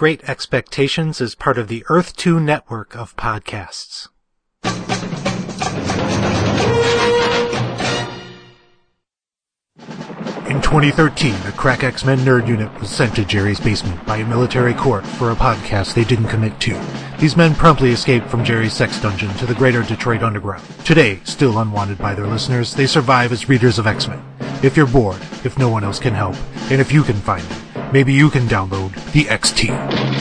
Great Expectations is part of the Earth 2 network of podcasts. In 2013, a crack X-Men nerd unit was sent to Jerry's basement by a military court for a podcast they didn't commit to. These men promptly escaped from Jerry's sex dungeon to the greater Detroit underground. Today, still unwanted by their listeners, they survive as readers of X-Men. If you're bored, if no one else can help, and if you can find them, maybe you can download the XT.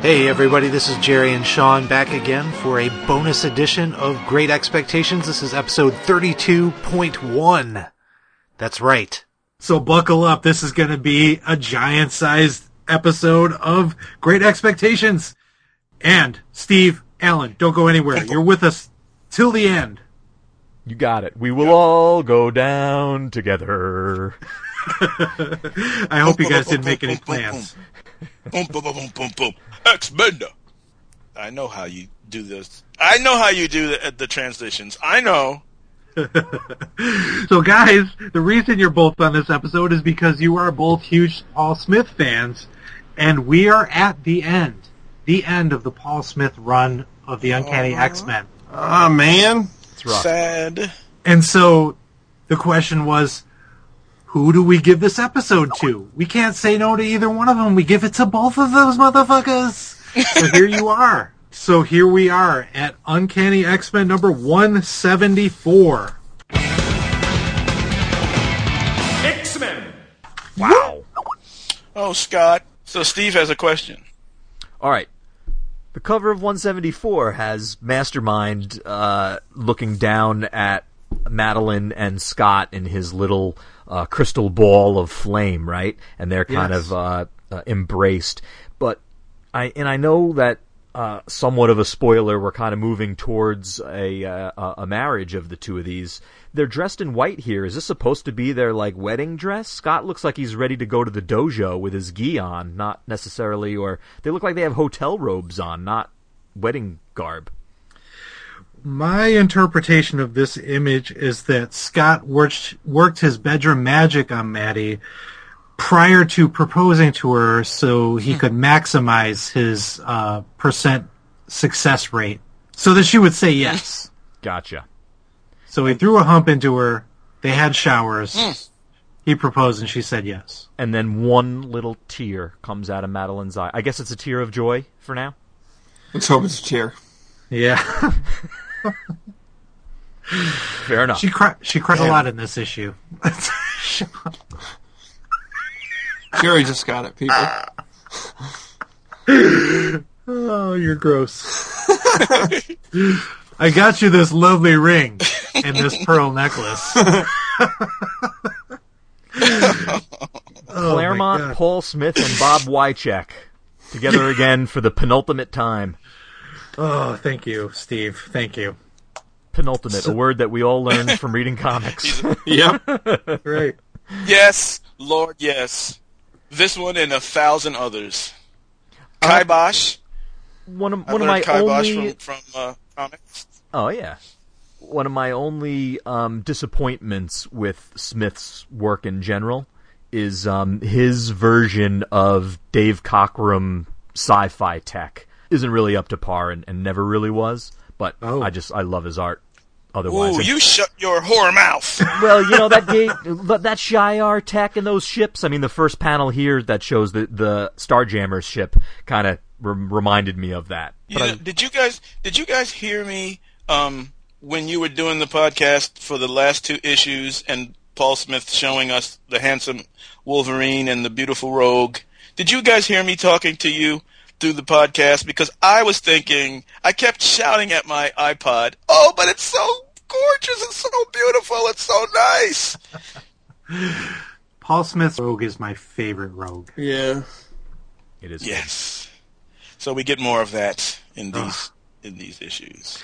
Hey everybody, this is Jerry and Sean back again for a bonus edition of Great Expectations. This is episode 32.1. That's right. So buckle up. This is going to be a giant sized episode of Great Expectations. And Steve, Allen, don't go anywhere. You're with us till the end. You got it. We will all go down together. I hope you guys didn't make any plans. Boom, boom, boom, boom, boom, boom. X-Men. I know how you do this. I know how you do the, the transitions. I know. So guys, the reason you're both on this episode is because you are both huge Paul Smith fans, and we are at the end. The end of the Paul Smith run of the Uncanny X-Men. Ah, man. It's rough. Sad. And so the question was, who do we give this episode to? We can't say no to either one of them. We give it to both of those motherfuckers. So here you are. So here we are at Uncanny X-Men number 174. X Men! Wow. Oh, Scott. So Steve has a question. All right. The cover of 174 has Mastermind uh, looking down at Madeline and Scott in his little uh, crystal ball of flame, right? And they're kind Yes. of uh, uh, embraced. But I and I know that uh, somewhat of a spoiler. We're kind of moving towards a uh, a- marriage of the two of these. They're dressed in white here. Is this supposed to be their like wedding dress? Scott looks like he's ready to go to the dojo with his gi on, not necessarily. Or they look like they have hotel robes on, not wedding garb. My interpretation of this image is that Scott worked, worked his bedroom magic on Maddie prior to proposing to her so he could maximize his uh, percent success rate so that she would say yes. Gotcha. So he threw a hump into her. They had showers. He proposed and she said yes. And then one little tear comes out of Madeline's eye. I guess it's a tear of joy for now. Let's hope it's a tear. Yeah. Fair enough. she cried, she cried a lot in this issue. Jerry just got it, people. Oh, you're gross. I got you this lovely ring and this pearl necklace. oh, Claremont, Paul Smith, and Bob Wiacek together again for the penultimate time. Oh, thank you, Steve. Thank you. Penultimate, a word that we all learned from reading comics. Yep. Right. Yes, Lord, yes. This one and a thousand others. Kibosh. one of I've one of my Kibosh only from, from uh, comics. oh yeah, one of my only um, disappointments with Smith's work in general is um, his version of Dave Cockrum sci-fi tech isn't really up to par and, and never really was. But Oh. I just I love his art. Otherwise, Ooh, you shut your whore mouth. Well, you know that gate, but that Shi'ar tech and those ships. I mean, the first panel here that shows the the Starjammers ship kind of rem- reminded me of that. You know, I, did you guys did you guys hear me um, when you were doing the podcast for the last two issues and Paul Smith showing us the handsome Wolverine and the beautiful Rogue? Did you guys hear me talking to you through the podcast? Because I was thinking, I kept shouting at my iPod, "Oh, but it's so gorgeous! It's so beautiful! It's so nice!" Paul Smith's rogue is my favorite rogue. Yeah. it is Yes. So we get more of that in these in these issues.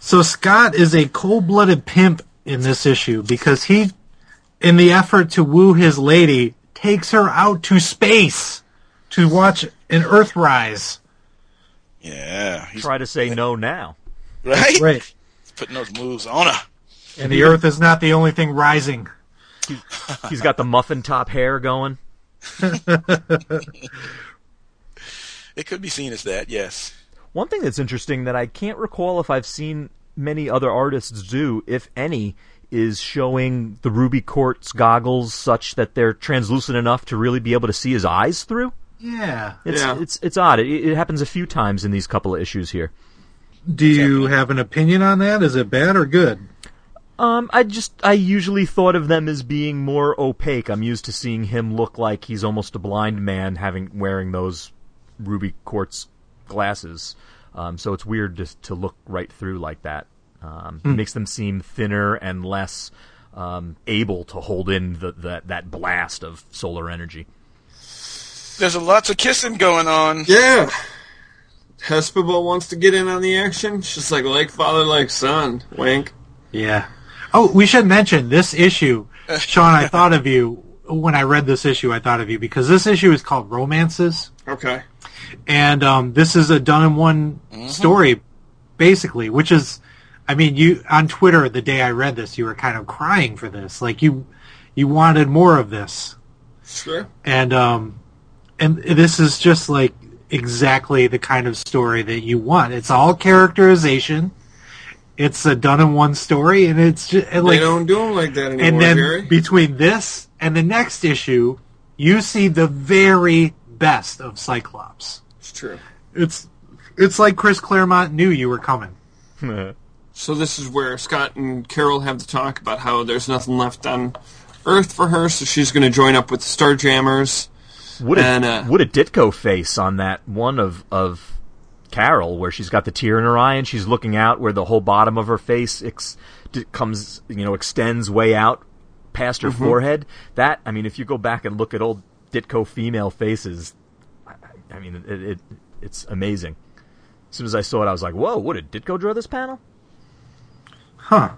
So Scott is a cold-blooded pimp in this issue because he, in the effort to woo his lady, takes her out to space to watch an Earthrise. Yeah. He's, Try to say no now. right? Right. He's putting those moves on her. And the Earth is not the only thing rising. He's got the muffin top hair going. It could be seen as that, yes. One thing that's interesting that I can't recall if I've seen many other artists do, if any, is showing the ruby quartz goggles such that they're translucent enough to really be able to see his eyes through. Yeah. It's Yeah. it's it's odd. It, it happens a few times in these couple of issues here. Do you have an opinion on that? Is it bad or good? Um, I just I usually thought of them as being more opaque. I'm used to seeing him look like he's almost a blind man having wearing those ruby quartz glasses. Um, so it's weird just to look right through like that. Um, It makes them seem thinner and less um, able to hold in the, that that blast of solar energy. There's a lots of kissing going on. Yeah. Hepzibah wants to get in on the action. She's like, like father, like son. Wink. Yeah. Oh, we should mention this issue. Sean, I thought of you when I read this issue. I thought of you because this issue is called Romances, Okay. and um, this is a done in one story, basically. Which is, I mean, you on Twitter the day I read this, you were kind of crying for this, like you you wanted more of this, Sure. and um, and this is just like exactly the kind of story that you want. It's all characterization. It's a done in one story, and it's just they like don't do them like that anymore, and then between this and the next issue, you see the very best of Cyclops. it's true. It's it's like Chris Claremont knew you were coming. So this is where Scott and Carol have to talk about how there's nothing left on Earth for her, so she's going to join up with the Starjammers. What a And, uh, what a Ditko face on that one of of Carol, where she's got the tear in her eye and she's looking out, where the whole bottom of her face ex- comes, you know, extends way out past her forehead. That, I mean, if you go back and look at old Ditko female faces, I, I mean, it, it it's amazing. As soon as I saw it, I was like, "Whoa! What did Ditko draw this panel?" Huh.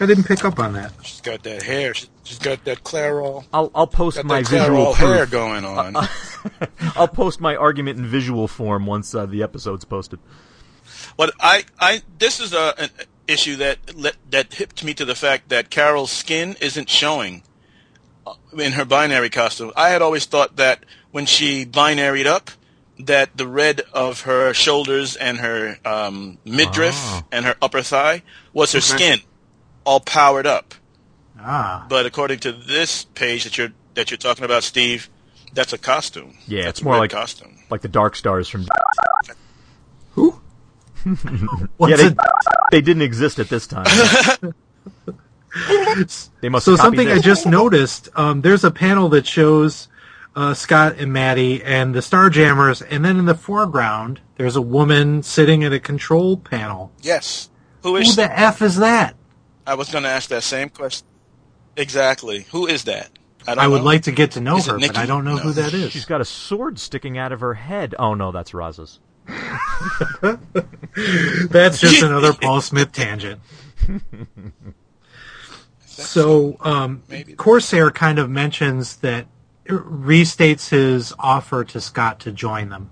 I didn't pick up on that. She's got that hair. She- She's got that Clairol. I'll I'll post Got my that visual Clairol hair going on. I'll post my argument in visual form once uh, the episode's posted. But I, I, this is a an issue that let- that hipped me to the fact that Carol's skin isn't showing uh, in her binary costume. I had always thought that when she binaried up, that the red of her shoulders and her um, midriff Oh. and her upper thigh was her skin, all powered up. Ah. But according to this page that you're that you're talking about, Steve, that's a costume. Yeah, that's it's more a like- costume. Like the Dark Stars from Who? What's yeah, they, it? they didn't exist at this time. they must So have copied something I just noticed, um, there's a panel that shows uh, Scott and Maddie and the Starjammers, and then in the foreground, there's a woman sitting at a control panel. Yes. Who Who is? the F is that? I was going to ask that same question. Exactly. Who is that? I don't I would know. like to get to know Is her, but I don't know No. who that is. She's got a sword sticking out of her head. Oh no, that's Raza's. That's just another Paul Smith tangent. So, um, Corsair kind of mentions that restates his offer to Scott to join them,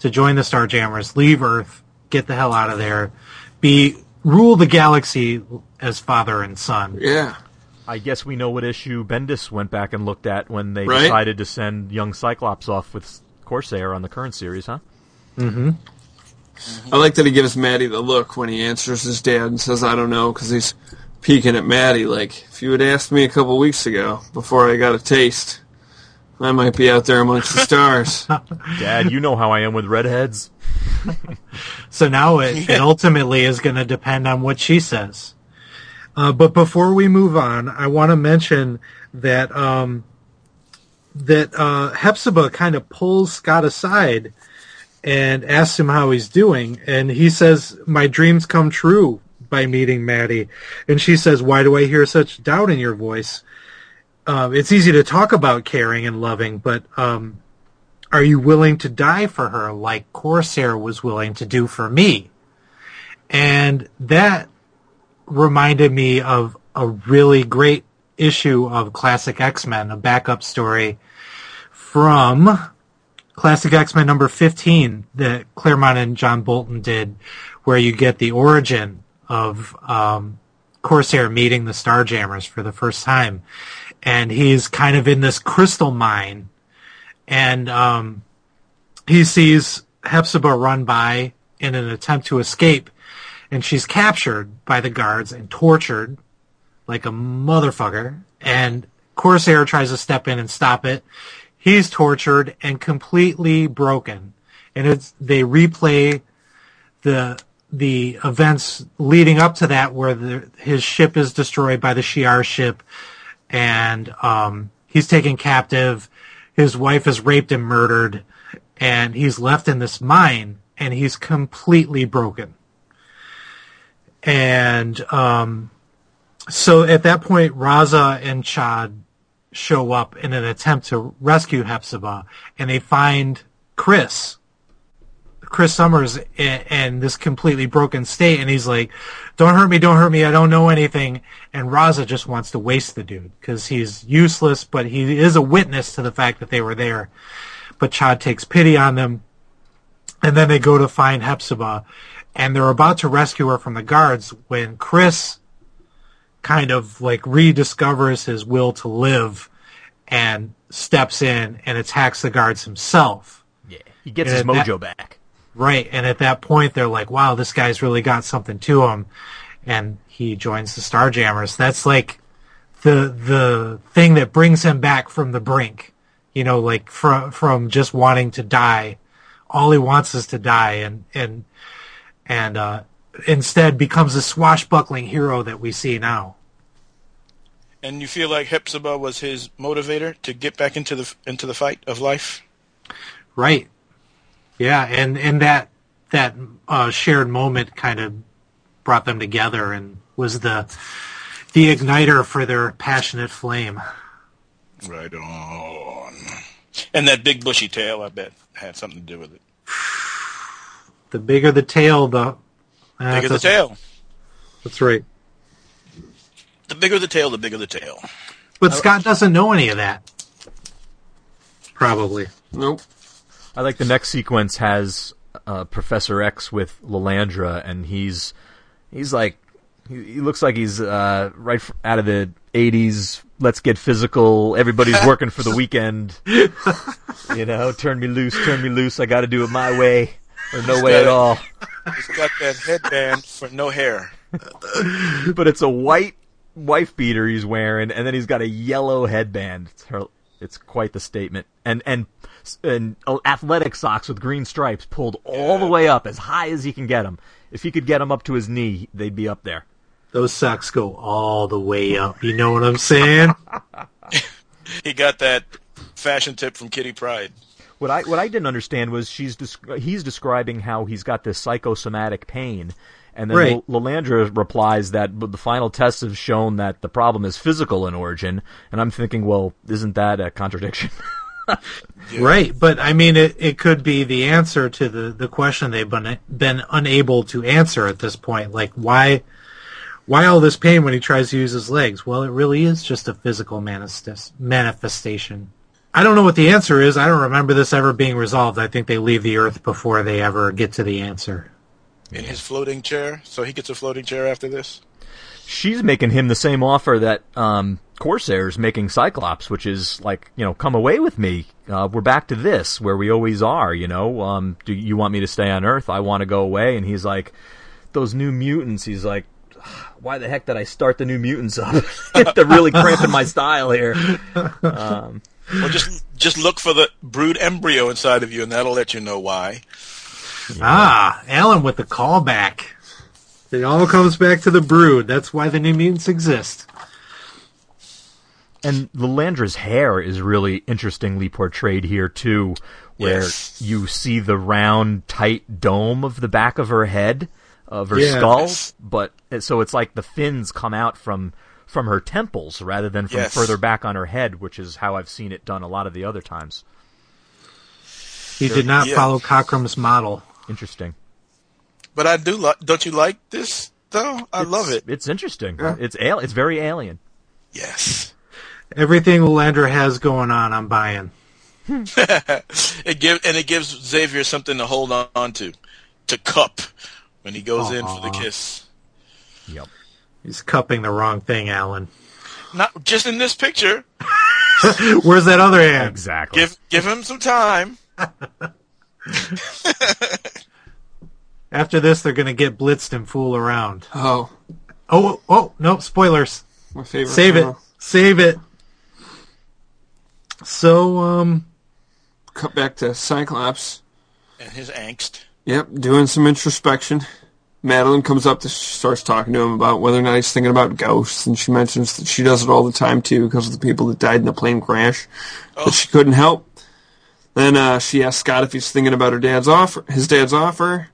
to join the Starjammers, leave Earth, get the hell out of there, be rule the galaxy as father and son. Yeah. I guess we know what issue Bendis went back and looked at when they Right. decided to send young Cyclops off with Corsair on the current series, huh? Mm-hmm. I like that he gives Maddie the look when he answers his dad and says, I don't know, because he's peeking at Maddie like, if you had asked me a couple weeks ago, before I got a taste, I might be out there amongst the stars. Dad, you know how I am with redheads. So now it, it ultimately is going to depend on what she says. Uh, but before we move on, I want to mention that um, that uh, Hepzibah kind of pulls Scott aside and asks him how he's doing, and he says, "My dreams come true by meeting Maddie," and she says, "Why do I hear such doubt in your voice?" Um, it's easy to talk about caring and loving, but um, are you willing to die for her like Corsair was willing to do for me? And that reminded me of a really great issue of Classic X-Men, a backup story from Classic X-Men number 15 that Claremont and John Bolton did, where you get the origin of um, Corsair meeting the Starjammers for the first time. And he's kind of in this crystal mine, and um, he sees Hepzibah run by in an attempt to escape, and she's captured by the guards and tortured like a motherfucker. And Corsair tries to step in and stop it. He's tortured and completely broken. And it's they replay the the events leading up to that, where the, his ship is destroyed by the Shi'ar ship, and um, he's taken captive. His wife is raped and murdered, and he's left in this mine, and he's completely broken. And um, so at that point, Raza and Ch'od show up in an attempt to rescue Hepzibah, and they find Chris, Chris Summers, in, this completely broken state, and he's like, "Don't hurt me, don't hurt me, I don't know anything." And Raza just wants to waste the dude because he's useless, but he is a witness to the fact that they were there. But Ch'od takes pity on them, and then they go to find Hepzibah, and they're about to rescue her from the guards when Chris kind of like rediscovers his will to live and steps in and attacks the guards himself. Yeah, he gets and his mojo that, back. Right, and at that point they're like, "Wow, this guy's really got something to him," and he joins the Starjammers. That's like the the thing that brings him back from the brink. You know, like from from just wanting to die. All he wants is to die, and and and uh, instead becomes a swashbuckling hero that we see now. And you feel like Hepzibah was his motivator to get back into the into the fight of life. Right. Yeah, and and that that uh, shared moment kind of brought them together and was the the igniter for their passionate flame. Right on. And that big bushy tail, I bet, had something to do with it. The bigger the tail, the uh, bigger the tail. That's right. The bigger the tail, the bigger the tail. But Scott doesn't know any of that. Probably. Nope. I like the next sequence has uh, Professor X with Lilandra, and he's he's like he, he looks like he's uh, right out of the '80s. Let's get physical. Everybody's working for the weekend. you know, turn me loose, turn me loose. I got to do it my way or no way at all. He's got that headband for no hair. but it's a white wife beater he's wearing, and then he's got a yellow headband. It's, her, it's quite the statement. And and and athletic socks with green stripes pulled all the way up as high as he can get them. If he could get them up to his knee, they'd be up there. Those socks go all the way up. You know what I'm saying? he got that fashion tip from Kitty Pryde. What I what I didn't understand was she's he's describing how he's got this psychosomatic pain, and then right. Lilandra replies that the final tests have shown that the problem is physical in origin. And I'm thinking, well, isn't that a contradiction? yeah. Right, but I mean, it, it could be the answer to the, the question they've been been unable to answer at this point. Like, why why all this pain when he tries to use his legs? Well, it really is just a physical manifestation. I don't know what the answer is. I don't remember this ever being resolved. I think they leave the Earth before they ever get to the answer in his floating chair, so he gets a floating chair after this. She's making him the same offer that um, Corsair's making Cyclops, which is like, you know, come away with me. Uh, we're back to this where we always are. You know, um, do you want me to stay on Earth? I want to go away. And he's like, those new mutants. He's like, why the heck did I start the new mutants up? They're really cramping my style here. Um, well, just just look for the brood embryo inside of you, and that'll let you know why. Ah, Alan with the callback. It all comes back to the brood. That's why the New Mutants exist. And Lilandra's hair is really interestingly portrayed here too, where yes. you see the round, tight dome of the back of her head, of her yes. skull, but so it's like the fins come out from from her temples rather than from yes. further back on her head, which is how I've seen it done a lot of the other times. He did not yeah. follow Cockrum's model. Interesting. But I do like. Don't you like this though? I it's, love it. It's interesting. Yeah. It's al- It's very alien. Yes. Everything Lilandra has going on, I'm buying. it give and it gives Xavier something to hold on to, to cup when he goes in for the kiss. Yep. He's cupping the wrong thing, Alan. Not just in this picture. Where's that other hand? Exactly. Give give him some time. After this, they're going to get blitzed and fool around. Oh, Oh, oh, no, spoilers. my favorite. Save it. photo. Save it. So, um, Cut back to Cyclops. And his angst. Yep, doing some introspection. Madeline comes up to starts talking to him about whether or not he's thinking about ghosts, and she mentions that she does it all the time too because of the people that died in the plane crash Oh. that she couldn't help. Then uh, she asks Scott if he's thinking about her dad's offer, his dad's offer,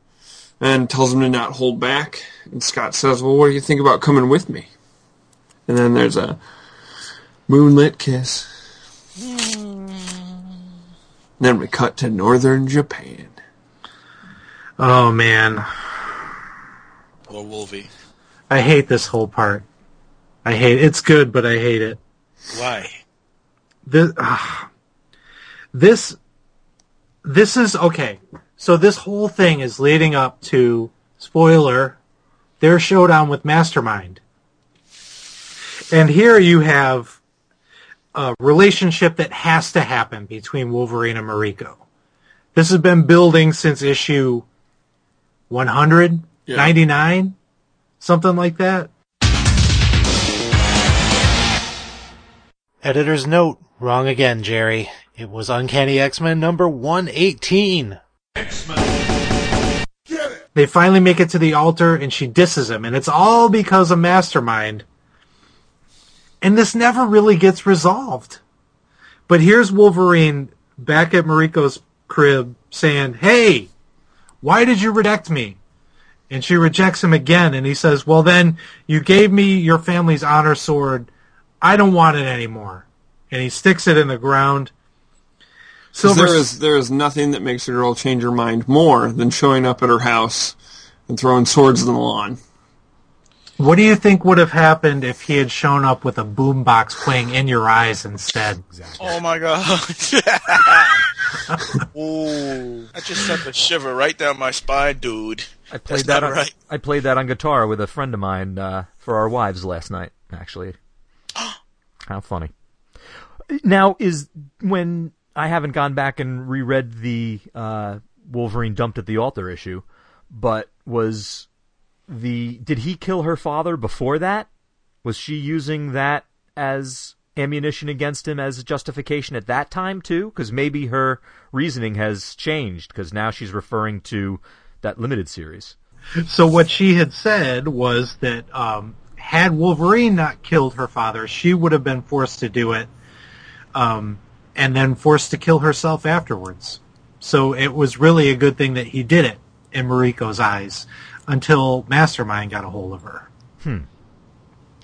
and tells him to not hold back. And Scott says, "Well, what do you think about coming with me?" And then there's a moonlit kiss. Then we cut to northern Japan. oh man, Or Wolvie. I hate this whole part. I hate It's good, but I hate it. Why? This, ah. this, this is okay. So this whole thing is leading up to spoiler, their showdown with Mastermind. And here you have a relationship that has to happen between Wolverine and Mariko. This has been building since issue 100, Yeah. 99, something like that. Editor's note. Wrong again, Jerry. It was Uncanny X-Men number 118. They finally make it to the altar and she disses him, and it's all because of Mastermind. And this never really gets resolved. But here's Wolverine back at Mariko's crib saying, Hey, why did you reject me? And she rejects him again, and he says, Well, then you gave me your family's honor sword. I don't want it anymore. And he sticks it in the ground. Silver there is there is nothing that makes a girl change her mind more than showing up at her house and throwing swords in the lawn. What do you think would have happened if he had shown up with a boombox playing "In Your Eyes" instead? Oh my god. Ooh. That just sent a shiver right down my spine, dude. I played That's that. On, right. I played that on guitar with a friend of mine uh, for our wives last night. Actually, how funny. Now is when I haven't gone back and reread the uh, Wolverine dumped at the altar issue, but was the did he kill her father before that? Was she using that as ammunition against him as justification at that time too? Because maybe her reasoning has changed because now she's referring to that limited series. So what she had said was that um, had Wolverine not killed her father, she would have been forced to do it, um, and then forced to kill herself afterwards. So it was really a good thing that he did it in Mariko's eyes until Mastermind got a hold of her. Hmm.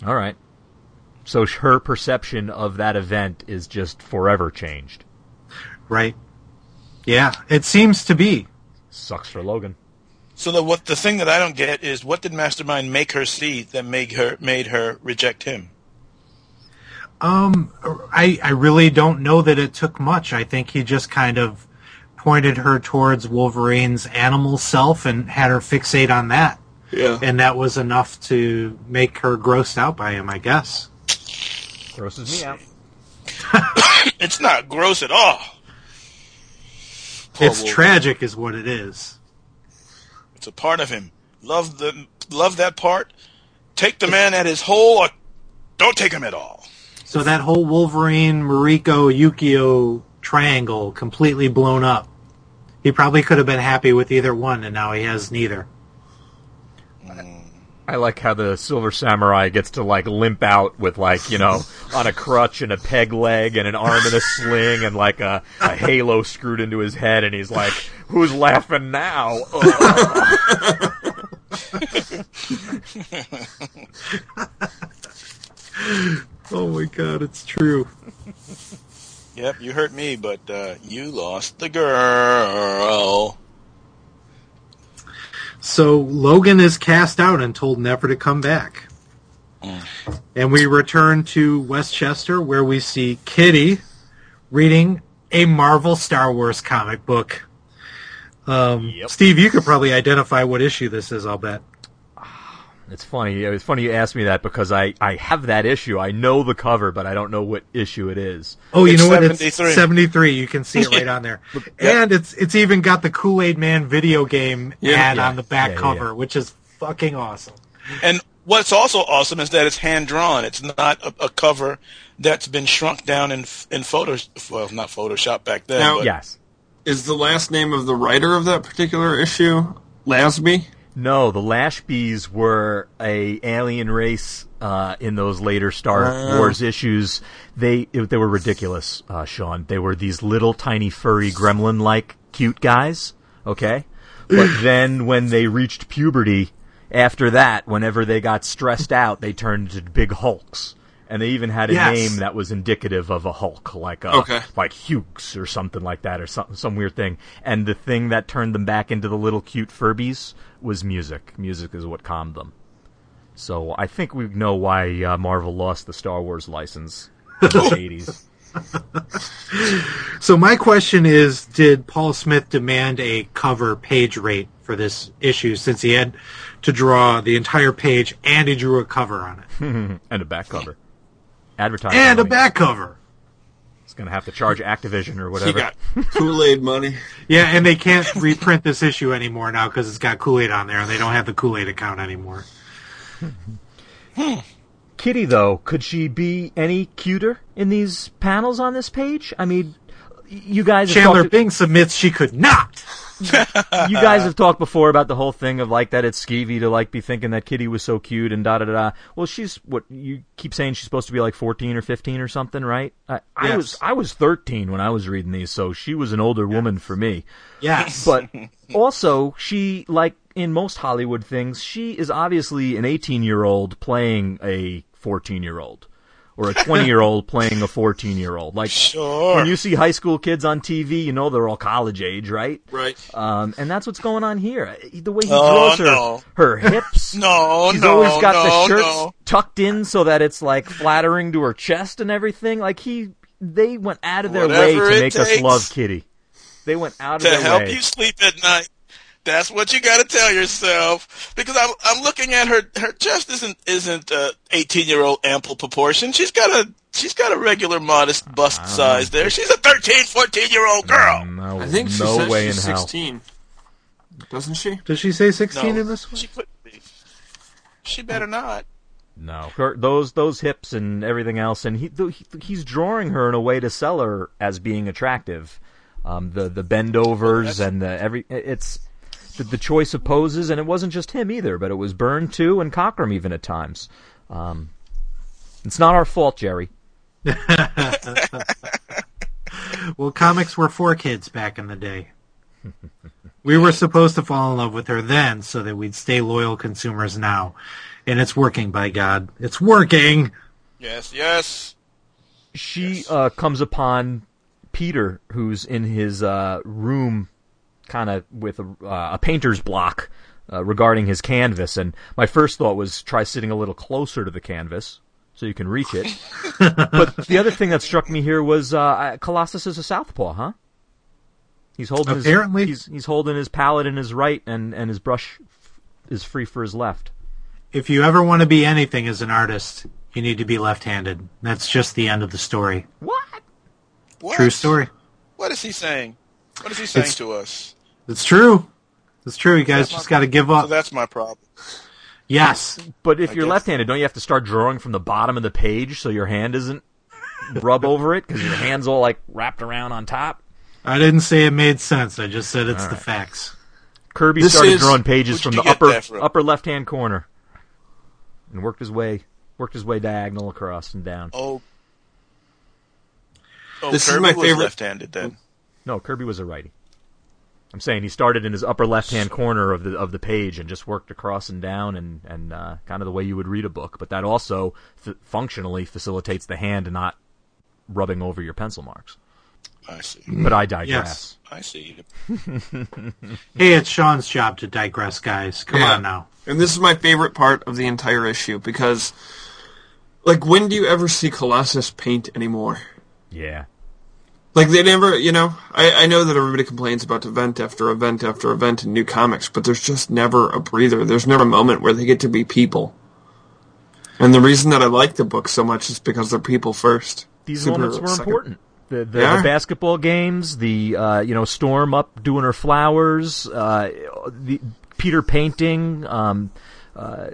All right. So her perception of that event is just forever changed. Right? Yeah, it seems to be. Sucks for Logan. So the what the thing that I don't get is what did Mastermind make her see that made her made her reject him? Um, I I really don't know that it took much. I think he just kind of pointed her towards Wolverine's animal self and had her fixate on that, Yeah. and that was enough to make her grossed out by him. I guess. Grosses me out. It's not gross at all. Poor it's Wolverine. tragic, is what it is. It's a part of him. Love the love that part. Take the man at his whole or don't take him at all. So that whole Wolverine, Mariko, Yukio triangle completely blown up. He probably could have been happy with either one, and now he has neither. I like how the Silver Samurai gets to like limp out with like you know on a crutch and a peg leg and an arm in a sling and like a, a halo screwed into his head and he's like, "Who's laughing now?" Oh my god, it's true. Yep, you hurt me, but uh, you lost the girl. So Logan is cast out and told never to come back. And we return to Westchester where we see Kitty reading a Marvel Star Wars comic book. Um, Yep. Steve, you could probably identify what issue this is, I'll bet. It's funny. It's funny you asked me that because I, I have that issue. I know the cover, but I don't know what issue it is. Oh, you It's know what? It's 73. 73. You can see it right on there. And it's it's even got the Kool-Aid Man video game Yeah. ad Yeah. on the back Yeah, yeah, cover, yeah. which is fucking awesome. And what's also awesome is that it's hand drawn. It's not a, a cover that's been shrunk down in in photos. Well, not Photoshop back then. Now- but Yes. Is the last name of the writer of that particular issue Lasby? No, the Lahsbees were a alien race uh, in those later Star Oh. Wars issues. They it, they were ridiculous, uh, Sean. They were these little tiny furry gremlin-like cute guys. Okay, but then when they reached puberty, after that, whenever they got stressed out, they turned into big hulks. And they even had a Yes. name that was indicative of a Hulk, like a, Okay. like Hughes or something like that, or some some weird thing. And the thing that turned them back into the little cute Furbies was music. Music is what calmed them. So I think we know why uh, Marvel lost the Star Wars license in the eighties. So my question is, did Paul Smith demand a cover page rate for this issue since he had to draw the entire page and he drew a cover on it? and a back cover. Advertising. and a back cover. It's gonna have to charge Activision or He whatever. got Kool Aid money. Yeah, and they can't reprint this issue anymore now because it's got Kool-Aid on there and they don't have the Kool-Aid account anymore. Kitty, though, could she be any cuter in these panels on this page? I mean, you guys have Chandler talked, Bing submits she could not. you guys have talked before about the whole thing of like that it's skeevy to like be thinking that Kitty was so cute and da da da. Well, she's what you keep saying she's supposed to be like fourteen or fifteen or something, right? I, I was I was thirteen when I was reading these, so she was an older woman for me. Yes. But also, she like in most Hollywood things, she is obviously an eighteen-year-old playing a fourteen-year-old. Or a twenty-year-old playing a fourteen-year-old. Like Sure. when you see high school kids on TV, you know they're all college age, right? Right. Um, and that's what's going on here. The way he Oh, draws her, no. her hips. No, She's no, always got the shirts no. tucked in so that it's like flattering to her chest and everything. Like he, they went out of their way to make us love Kitty. They went out of to their way. To help you sleep at night. That's what you got to tell yourself. Because I'm I'm looking at her. Her chest isn't isn't uh, 18 year old ample proportion. She's got a she's got a regular modest bust size there. She's a 13, 14 year old girl. No, I think she no says way she's in hell. 16. Doesn't she? Does she say 16 No, in this one? she couldn't be. She better not. No, her, those those hips and everything else, and he, th- he he's drawing her in a way to sell her as being attractive. Um, the the bend overs that's- and the every it's the, the choice of poses, and it wasn't just him either, but it was Byrne too, and Cockrum even at times. Um, it's not our fault, Jerry. Well, comics were for kids back in the day. We were supposed to fall in love with her then so that we'd stay loyal consumers now. And it's working, by God. It's working! Yes, yes. she uh, comes upon Peter, who's in his uh, room, kind of with a, uh, a painter's block uh, regarding his canvas. And my first thought was try sitting a little closer to the canvas so you can reach it. but the other thing that struck me here was uh, Colossus is a southpaw, huh? He's holding Apparently. his, he's, he's holding his palette in his right, and, and his brush f- is free for his left. If you ever want to be anything as an artist, you need to be left-handed. That's just the end of the story. What? What? True story. What is he saying? What is he saying It's- to us? It's true. It's true. You guys just got to give So up. that's my problem. Yes. But if you're guess- left-handed, don't you have to start drawing from the bottom of the page so your hand isn't rub over it because your hand's all like wrapped around on top? I didn't say it made sense. I just said it's the facts. Kirby This started is- drawing pages from the upper from? upper left-hand corner and worked his way worked his way diagonal across and down. Oh. Oh, This is Kirby my was favorite- left-handed then. No, Kirby was a righty. I'm saying he started in his upper left-hand corner of the of the page and just worked across and down and and uh, kind of the way you would read a book. But that also f- functionally facilitates the hand not rubbing over your pencil marks. I see. But I digress. I see. Hey, it's Sean's job to digress, guys. Come Yeah. on now. And this is my favorite part of the entire issue because Like, when do you ever see Colossus paint anymore? Yeah. Like they never, you know. I, I know that everybody complains about event after event after event in new comics, but there's just never a breather. There's never a moment where they get to be people. And the reason that I like the book so much is because they're people first. These Superhero moments were second. important. The, the, Yeah. the basketball games, the uh, you know Storm up doing her flowers, uh, the Peter painting, um, uh,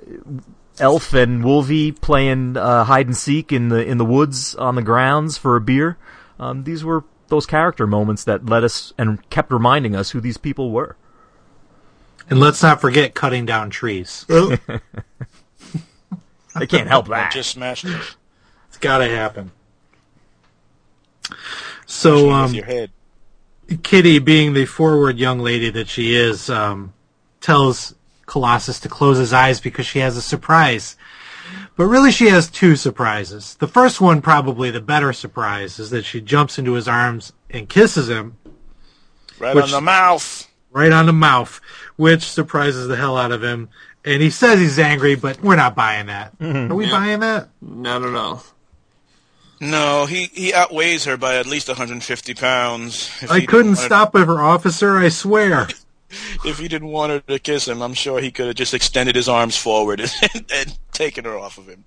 Elf and Wolvie playing uh, hide and seek in the in the woods on the grounds for a beer. Um, these were those character moments that led us and kept reminding us who these people were. And let's not forget cutting down trees. They can't help that. Just smashed it It's got to happen. So, um, your head. Kitty, being the forward young lady that she is, um, tells Colossus to close his eyes because she has a surprise. But really, she has two surprises. The first one, probably the better surprise, is that she jumps into his arms and kisses him Right which- on the mouth. right on the mouth, which surprises the hell out of him. And he says he's angry, but we're not buying that. Mm-hmm. Are we Yeah. buying that? Not at all. No, he, he outweighs her by at least 150 pounds. I couldn't want her- stop her, officer. I swear. If he didn't want her to kiss him, I'm sure he could have just extended his arms forward and, and taken her off of him.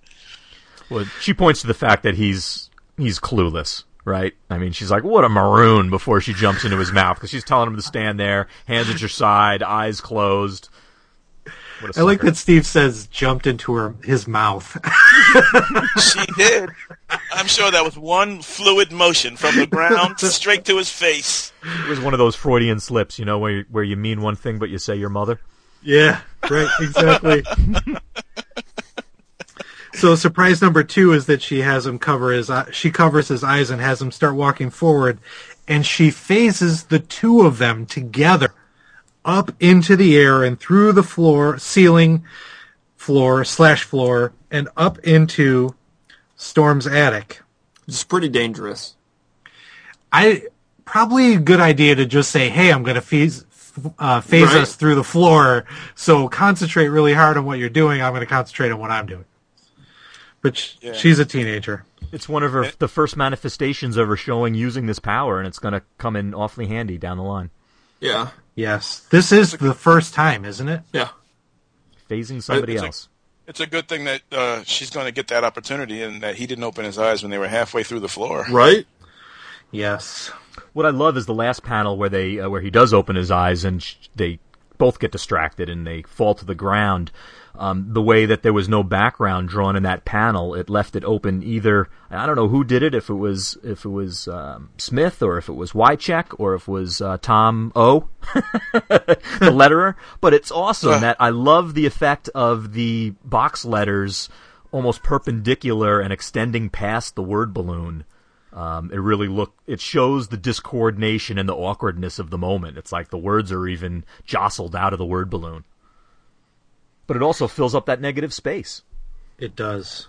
Well, she points to the fact that he's he's clueless, right? I mean, she's like, "What a maroon!" before she jumps into his mouth because she's telling him to stand there, hands at your side, eyes closed. What a I like sucker. that Steve says jumped into her his mouth. She did. I'm sure that was one fluid motion from the ground straight to his face. It was one of those Freudian slips, you know, where you, where you mean one thing but you say your mother. yeah, right, exactly. so surprise number two is that she has him cover his she covers his eyes and has him start walking forward, and she phases the two of them together up into the air and through the floor ceiling floor slash floor and up into Storm's attic. It's pretty dangerous. I probably a good idea to just say, "Hey, I'm going to phase uh, phase Right. us through the floor." So concentrate really hard on what you're doing. I'm going to concentrate on what I'm doing. But sh- Yeah. she's a teenager. It's one of her the first manifestations of her showing using this power, and it's going to come in awfully handy down the line. Yeah. Yes, this is the first time, isn't it? Yeah. Phasing somebody It's a- else. It's a good thing that uh, she's going to get that opportunity and that he didn't open his eyes when they were halfway through the floor. Right? Yes. What I love is the last panel where they uh, where he does open his eyes and sh- they both get distracted and they fall to the ground. Um, the way that there was no background drawn in that panel, it left it open. Either I don't know who did it, if it was if it was um, Smith or if it was Wiacek or if it was uh, Tom O, the letterer. But it's awesome that I love the effect of the box letters almost perpendicular and extending past the word balloon. Um, it really look it shows the discoordination and the awkwardness of the moment. It's like the words are even jostled out of the word balloon. But it also fills up that negative space. It does.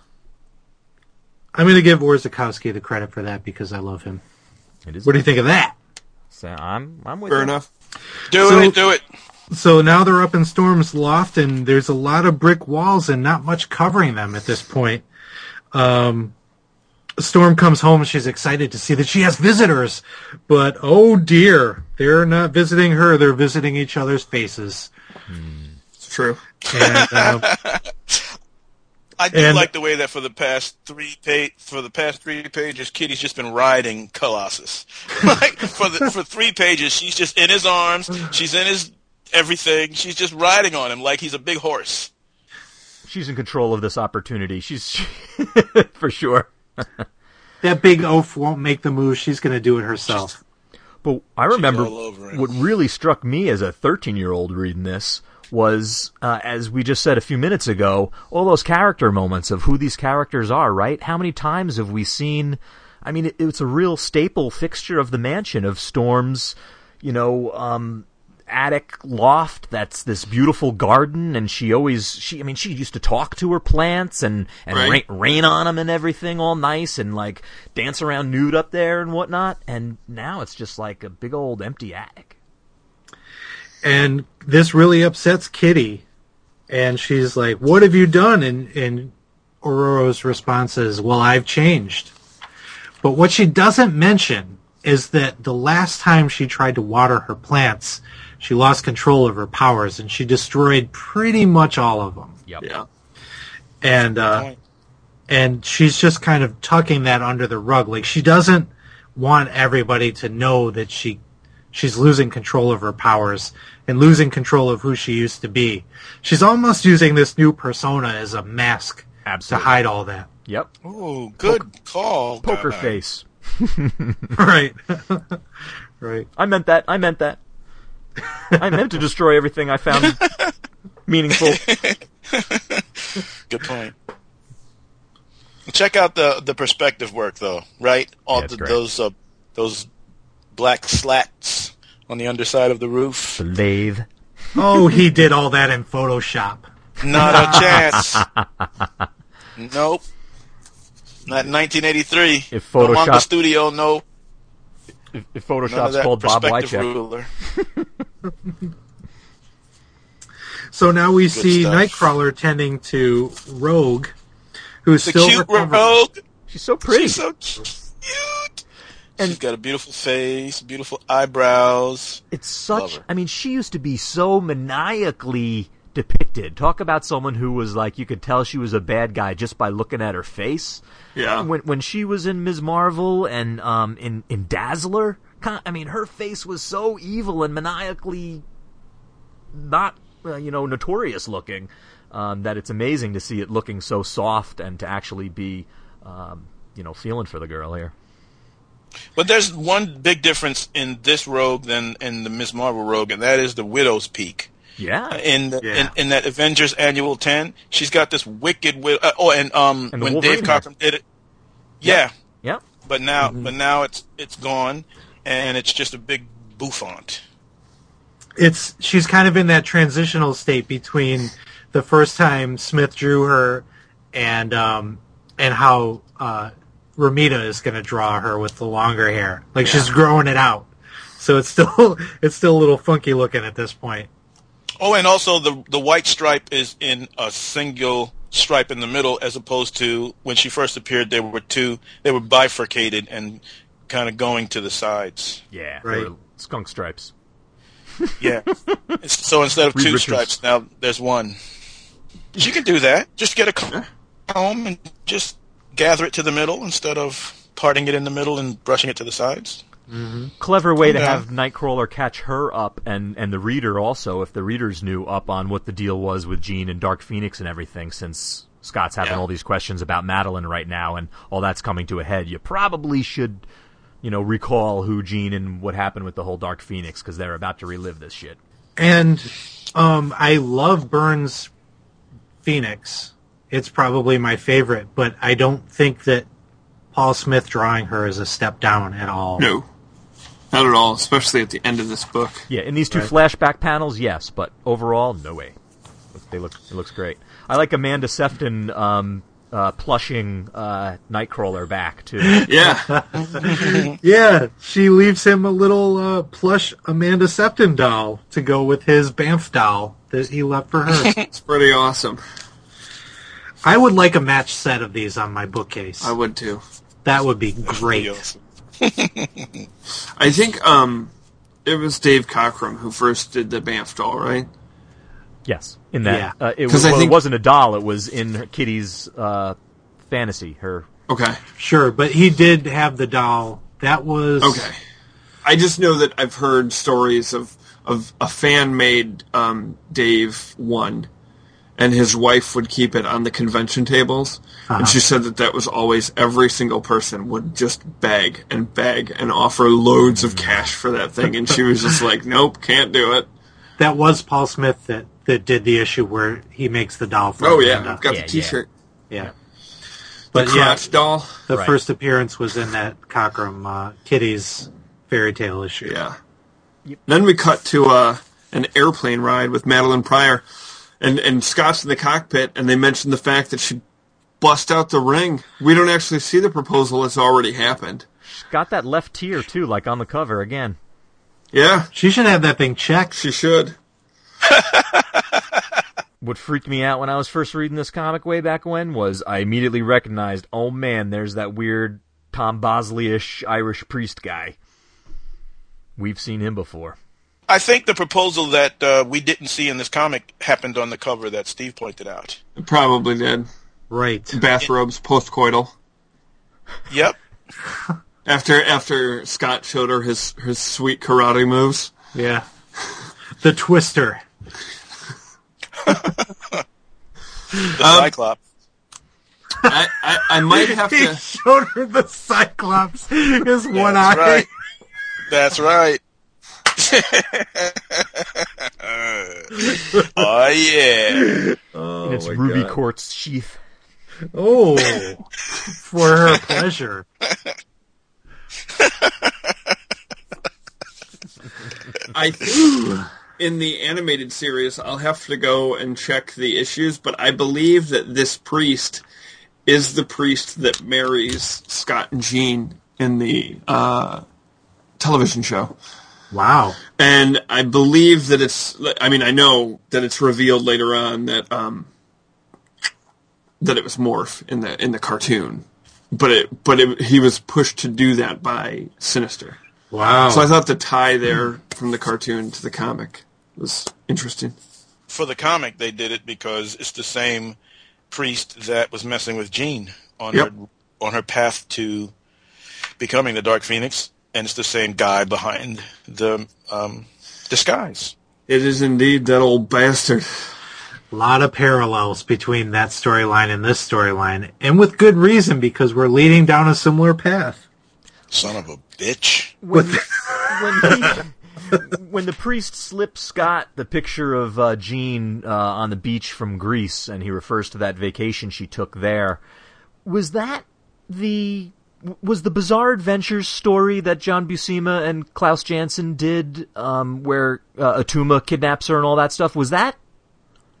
I'm going to give Orzechowski the credit for that because I love him. It is. What do you think of that? So I'm I'm with Fair you. enough. Do So- it, do it. So now they're up in Storm's loft, and there's a lot of brick walls and not much covering them at this point. Um, Storm comes home. She's excited to see that she has visitors, but oh dear, they're not visiting her. They're visiting each other's faces. It's true. And uh, I do And- like the way that for the past three pa- for the past three pages, Kitty's just been riding Colossus. like for the for three pages, she's just in his arms. She's in his everything. She's just riding on him like he's a big horse. She's in control of this opportunity. She's for sure. that big oaf won't make the move. She's going to do it herself. But I remember over what really struck me as a 13 year old reading this was, uh, as we just said a few minutes ago, all those character moments of who these characters are, right? How many times have we seen? I mean, it, it's a real staple fixture of the mansion of Storm's, you know, um, attic loft that's this beautiful garden and she always she I mean she used to talk to her plants and and Right. rain, rain on them and everything all nice and like dance around nude up there and whatnot and now it's just like a big old empty attic And this really upsets Kitty. And she's like, "What have you done?" And and Ororo's response is, "Well, I've changed." But what she doesn't mention is that the last time she tried to water her plants, she lost control of her powers and she destroyed pretty much all of them. Yep. Yeah. And uh, Point. and she's just kind of tucking that under the rug. Like she doesn't want everybody to know that she she's losing control of her powers and losing control of who she used to be. She's almost using this new persona as a mask Absolutely. to hide all that. Yep. Ooh, good call. Poker guy. face. right. right. I meant that. I meant that. I meant to destroy everything I found meaningful. Good point. Check out the the perspective work though, right? All Yeah, the, those uh, those black slats on the underside of the roof. The lathe. Oh, he did all that in Photoshop. Not a chance. nope. Not 1983. If No manga Photoshop- studio, no. If, if None of Photoshop's called Bob perspective Wiacek. ruler. So now we see stuff. Nightcrawler tending to Rogue, who's The still cute recovering. rogue. She's so pretty. She's so cute. She's got a beautiful face, beautiful eyebrows. It's such. I mean, she used to be so maniacally depicted. Talk about someone who was like you could tell she was a bad guy just by looking at her face. Yeah. When when she was in Ms. Marvel and um in in Dazzler, I mean, her face was so evil and maniacally not uh, you know notorious looking um, that it's amazing to see it looking so soft and to actually be um, you know feeling for the girl here. But there's one big difference in this rogue than in the Ms. Marvel rogue, and that is the Widow's Peak. Yeah. In, the, Yeah. in in that Avengers Annual Ten, she's got this wicked. Wi- uh, oh, and um, And when Wolverine Dave hair. Cockrum did it, yeah. Yep. But now, Mm-hmm. but now it's it's gone, and it's just a big bouffant. It's she's kind of in that transitional state between the first time Smith drew her and um and how uh Romita is going to draw her with the longer hair. Like she's growing it out. So it's still it's still a little funky looking at this point. Oh, and also the the white stripe is in a single stripe in the middle, as opposed to when she first appeared, there were two. They were bifurcated and kind of going to the sides. Yeah. Right. Skunk stripes. Yeah. so instead of Reed two Richards. stripes, now there's one. You can do that. Just get a comb and just gather it to the middle instead of parting it in the middle and brushing it to the sides. clever way to have Nightcrawler catch her up and and the reader also, if the readers knew up on what the deal was with Jean and Dark Phoenix and everything, since Scott's having Yeah. all these questions about Madelyne right now and all that's coming to a head. You probably should, you know, recall who Jean and what happened with the whole Dark Phoenix because they're about to relive this shit. And um I love Byrne's Phoenix. It's probably my favorite, but I don't think that Paul Smith drawing her is a step down at all. No. Not at all, especially at the end of this book. Yeah, in these two Right. flashback panels, yes, but overall, no way. They look, it looks great. I like Amanda Sefton um, uh, plushing uh, Nightcrawler back too. Yeah. Yeah, she leaves him a little uh, plush Amanda Sefton doll to go with his Bamf doll that he left for her. it's pretty awesome. I would like a match set of these on my bookcase. I would too. that would be great. Awesome. I think um it was Dave Cockrum who first did the Bamf doll, right? Yes, in that Yeah. uh, it, 'Cause was, I well, think- it wasn't a doll; it was in Kitty's uh, fantasy. Her Okay. Sure, but he did have the doll. That was Okay. I just know that I've heard stories of of a fan made um, Dave one, and his wife would keep it on the convention tables, and she said that that was always every single person would just beg and beg and offer loads of cash for that thing, and she was just like, "Nope, can't do it." that was Paul Smith that that did the issue where he makes the doll for Oh yeah, I've got Yeah, the T-shirt, yeah. the But yeah, crotch doll. the Right. first appearance was in that Cockrum uh, Kitty's fairy tale issue. Yeah. Then we cut to uh, an airplane ride with Madelyne Pryor, and and Scott's in the cockpit, and they mention the fact that she bust out the ring. We don't actually see the proposal; it's already happened. got that left tear too, like on the cover again. Yeah, She should have that thing checked. she should. what freaked me out when I was first reading this comic way back when was I immediately recognized, oh man, there's that weird Tom Bosley-ish Irish priest guy. We've seen him before. I think the proposal that uh, we didn't see in this comic happened on the cover that Steve pointed out. It probably did. Right. Bathrobes, postcoital. Yep. After after Scott showed her his his sweet karate moves. Yeah. The Twister. The Cyclops. I, I, I might have He to. showed her the Cyclops, his one That's eye. right. That's right. oh yeah. in its ruby quartz sheath. Oh, for her pleasure. I think in the animated series, I'll have to go and check the issues, but I believe that this priest is the priest that marries Scott and Jean in the uh, television show. Wow. And I believe that it's. I mean, I know that it's revealed later on that um, that it was Morph in the in the cartoon, but it but it, he was pushed to do that by Sinister. Wow. So I thought the tie there from the cartoon to the comic was interesting. For the comic, they did it because it's the same priest that was messing with Jean on Yep. her on her path to becoming the Dark Phoenix, and it's the same guy behind the um, disguise. It is indeed that old bastard. A lot of parallels between that storyline and this storyline, and with good reason because we're leading down a similar path. Son of a bitch. when when, he, when the priest slips Scott the picture of uh, Jean uh, on the beach from Greece, and he refers to that vacation she took there, was that the was the Bizarre Adventures story that John Buscema and Klaus Janson did, um, where uh, Atuma kidnaps her and all that stuff? Was that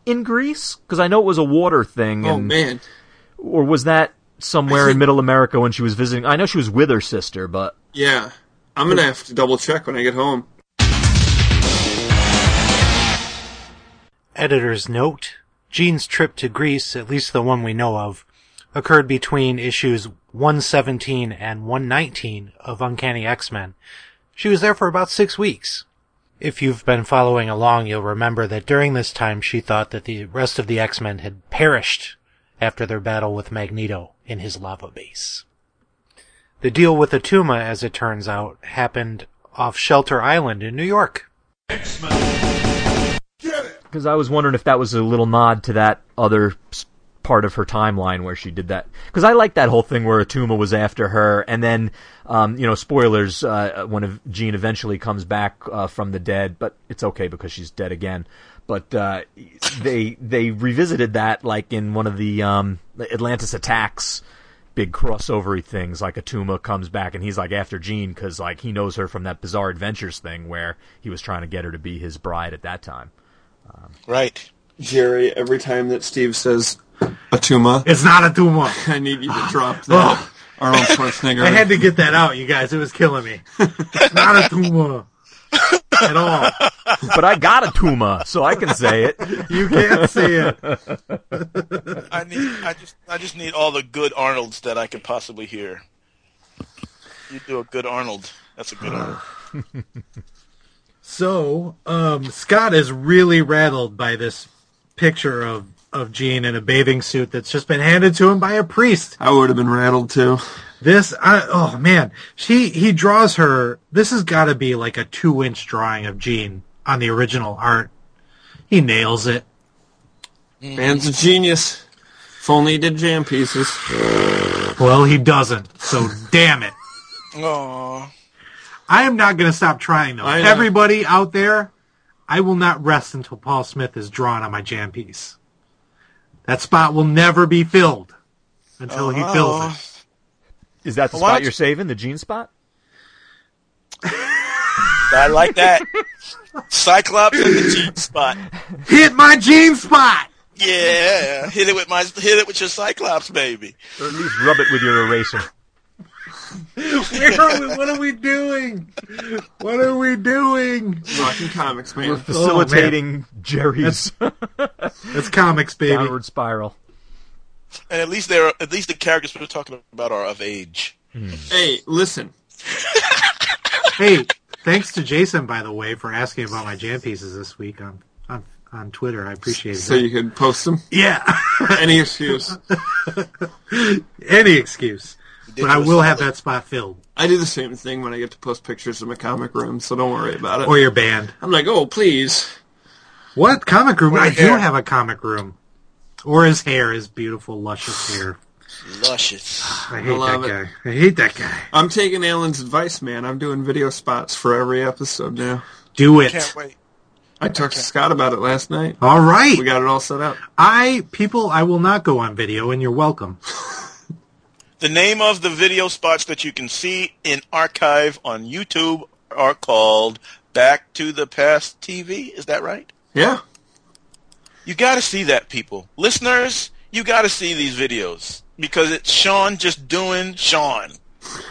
in Greece? Because I know it was a water thing. Oh man, Or was that somewhere in Middle America when she was visiting? I know she was with her sister, but yeah. I'm gonna have to double check when I get home. Editor's note Jean's trip to Greece, at least the one we know of, occurred between issues 117 and 119 of Uncanny X-Men. She was there for about six weeks. If you've been following along, you'll remember that during this time she thought that the rest of the X-Men had perished after their battle with Magneto in his lava base. The deal with Atuma, as it turns out, happened off Shelter Island in New York. Because I was wondering if that was a little nod to that other part of her timeline where she did that. Because I like that whole thing where Atuma was after her, and then, um, you know, spoilers, uh, when ev- Jean eventually comes back uh, from the dead, but it's okay because she's dead again. But uh, they they revisited that like in one of the um, Atlantis attacks big crossovery things like Atuma comes back and he's like after Jean because like he knows her from that Bizarre Adventures thing where he was trying to get her to be his bride at that time. Right. Jerry, every time that Steve says Atuma, It's not a tumor. I need you to drop that Arnold Schwarzenegger. I had to get that out, you guys. It was killing me. It's not a tumor at all. But I got a Tuma, so I can say it. You can't say it. I need. I just. I just need all the good Arnolds that I could possibly hear. You do a good Arnold. That's a good Arnold. So, um, Scott is really rattled by this picture of, of Jean in a bathing suit that's just been handed to him by a priest. I would have been rattled too. This, I, oh man, she, he draws her, this has gotta be like a two inch drawing of Jean on the original art. He nails it. Man's a genius. If only he did jam pieces. Well, he doesn't, so damn it. Aww. I am not gonna stop trying though. Everybody out there, I will not rest until Paul Smith is drawn on my jam piece. That spot will never be filled until he fills uh-huh. it. Is that the Why spot don't you're you- saving? The Gene spot? I like that. Cyclops in the Jean spot. Hit my gene spot! Yeah, hit it with my hit it with your Cyclops baby. Or at least rub it with your eraser. Where are we, what are we doing? What are we doing? Rocking comics, man. Oh, Facilitating Jerry's That's comics, baby. downward spiral. And at least they're at least the characters we're talking about are of age. Hmm. Hey, listen. Hey, thanks to Jason, by the way, for asking about my jam pieces this week on on, on Twitter. I appreciate it. So you could post them. yeah, Any excuse. any excuse. Did But I will have that spot filled. I do the same thing when I get to post pictures of my comic room, so don't worry about it. Or your band. I'm like, oh, please. What comic room? Or I do have a comic room. Or his hair, his beautiful, luscious hair. luscious. Ah, I hate love that it. guy. I hate that guy. I'm taking Alan's advice, man. I'm doing video spots for every episode now. Do it. Can't wait. I talked to Scott about it last night. All right. We got it all set up. I people, I will not go on video, and you're welcome. The name of the video spots that you can see in archive on YouTube are called Back to the Past TV. Is that right? Yeah. You got to see that, people. Listeners, you got to see these videos because it's Sean just doing Sean,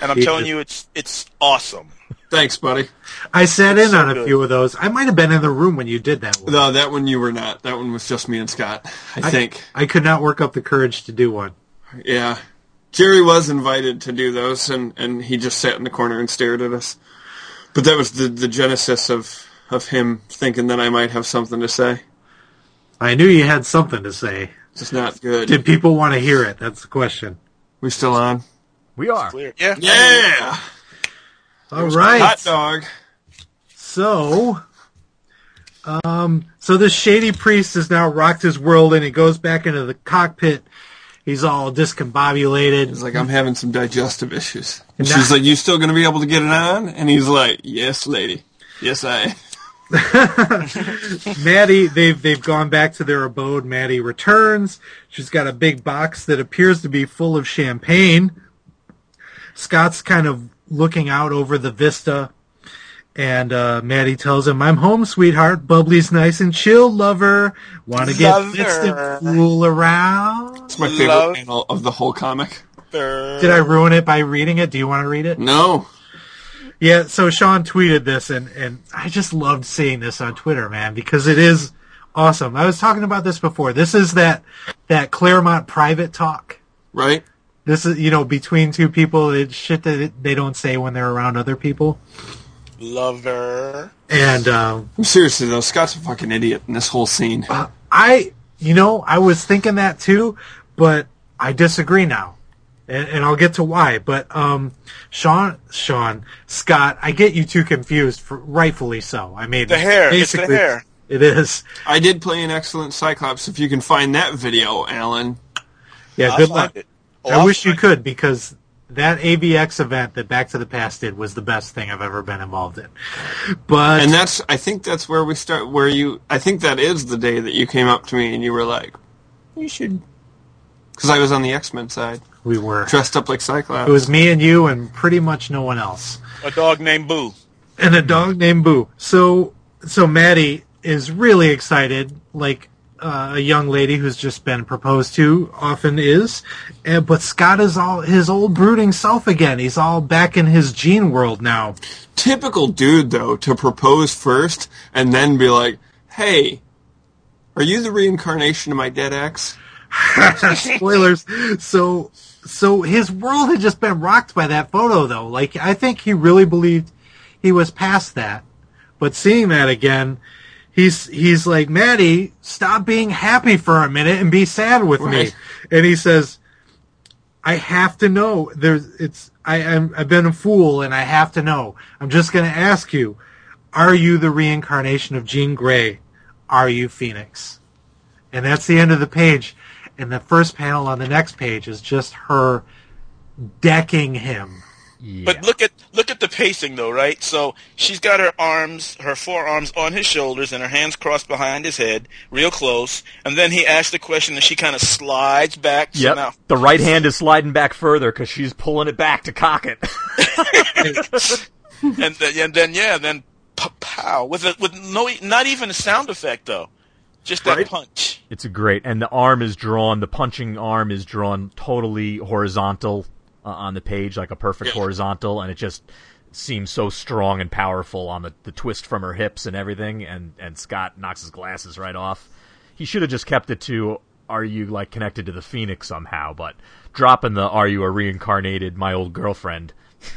and I'm telling you, it's it's awesome. Thanks, buddy. I sat in so on a good. few of those. I might have been in the room when you did that one. No, that one you were not. That one was just me and Scott. I, think. I could not work up the courage to do one. Yeah. Jerry was invited to do those, and, and he just sat in the corner and stared at us. But that was the, the genesis of, of him thinking that I might have something to say. I knew you had something to say. Just not good. Did people want to hear it? That's the question. we still on? We are. Clear. Yeah. Yeah! All right. Hot dog. So, um, so this shady priest has now rocked his world, and he goes back into the cockpit. He's all discombobulated. He's like, I'm having some digestive issues. And she's like, you still gonna be able to get it on? And he's like, yes, lady. Yes, I. Maddie, they've they've gone back to their abode. Maddie returns. She's got a big box that appears to be full of champagne. Scott's kind of looking out over the vista, and uh, Maddie tells him, "I'm home, sweetheart. Bubbly's nice and chill, lover. Want to get Lover. fixed and fool around." It's my favorite Love- panel of the whole comic. Did I ruin it by reading it? Do you want to read it? No. Yeah, so Sean tweeted this, and, and I just loved seeing this on Twitter, man, because it is awesome. I was talking about this before. This is that that Claremont private talk. Right? This is you know between two people, it's shit that they don't say when they're around other people. Lover. And um, Seriously though, Scott's a fucking idiot in this whole scene. I, you know, I was thinking that too, but I disagree now. And, and I'll get to why. But um, Sean, Sean, Scott, I get you two confused, for, rightfully so. I mean, The hair. It's the hair. It is. I did play an excellent Cyclops. If you can find that video, Alan. Yeah, I'll good luck. Oh, I I'll wish you find could because that AVX event that Back to the Past did was the best thing I've ever been involved in. But And that's, I think that's where we start, where you, I think that is the day that you came up to me and you were like, you should, because I was on the X-Men side, we were. dressed up like Cyclops. It was me and you and pretty much no one else. A dog named Boo. And a dog named Boo. So so Maddie is really excited, like uh, a young lady who's just been proposed to often is. And, but Scott is all his old brooding self again. He's all back in his Jean world now. Typical dude, though, to propose first and then be like, hey, are you the reincarnation of my dead ex? spoilers. So, so his world had just been rocked by that photo, though. Like, I think he really believed he was past that. But seeing that again, he's he's like, Maddie, stop being happy for a minute and be sad with me. And he says, I have to know. There's, it's, I, I'm, I've been a fool, and I have to know. I'm just going to ask you: Are you the reincarnation of Jean Grey? Are you Phoenix? And that's the end of the page. And the first panel on the next page is just her decking him. But look at look at the pacing though, right? So she's got her arms, her forearms on his shoulders, and her hands crossed behind his head, real close. And then he asks the question, and she kind of slides back. Yep. now, The right hand is sliding back further because she's pulling it back to cock it. and then, and then yeah, then pow with a, with no, not even a sound effect though, just that Right. punch. it's a great, and the arm is drawn. The punching arm is drawn totally horizontal. Uh, on the page, like a perfect Yeah. horizontal, and it just seems so strong and powerful on the, the twist from her hips and everything. And and Scott knocks his glasses right off. He should have just kept it to are you like connected to the Phoenix somehow, but dropping the are you a reincarnated my old girlfriend.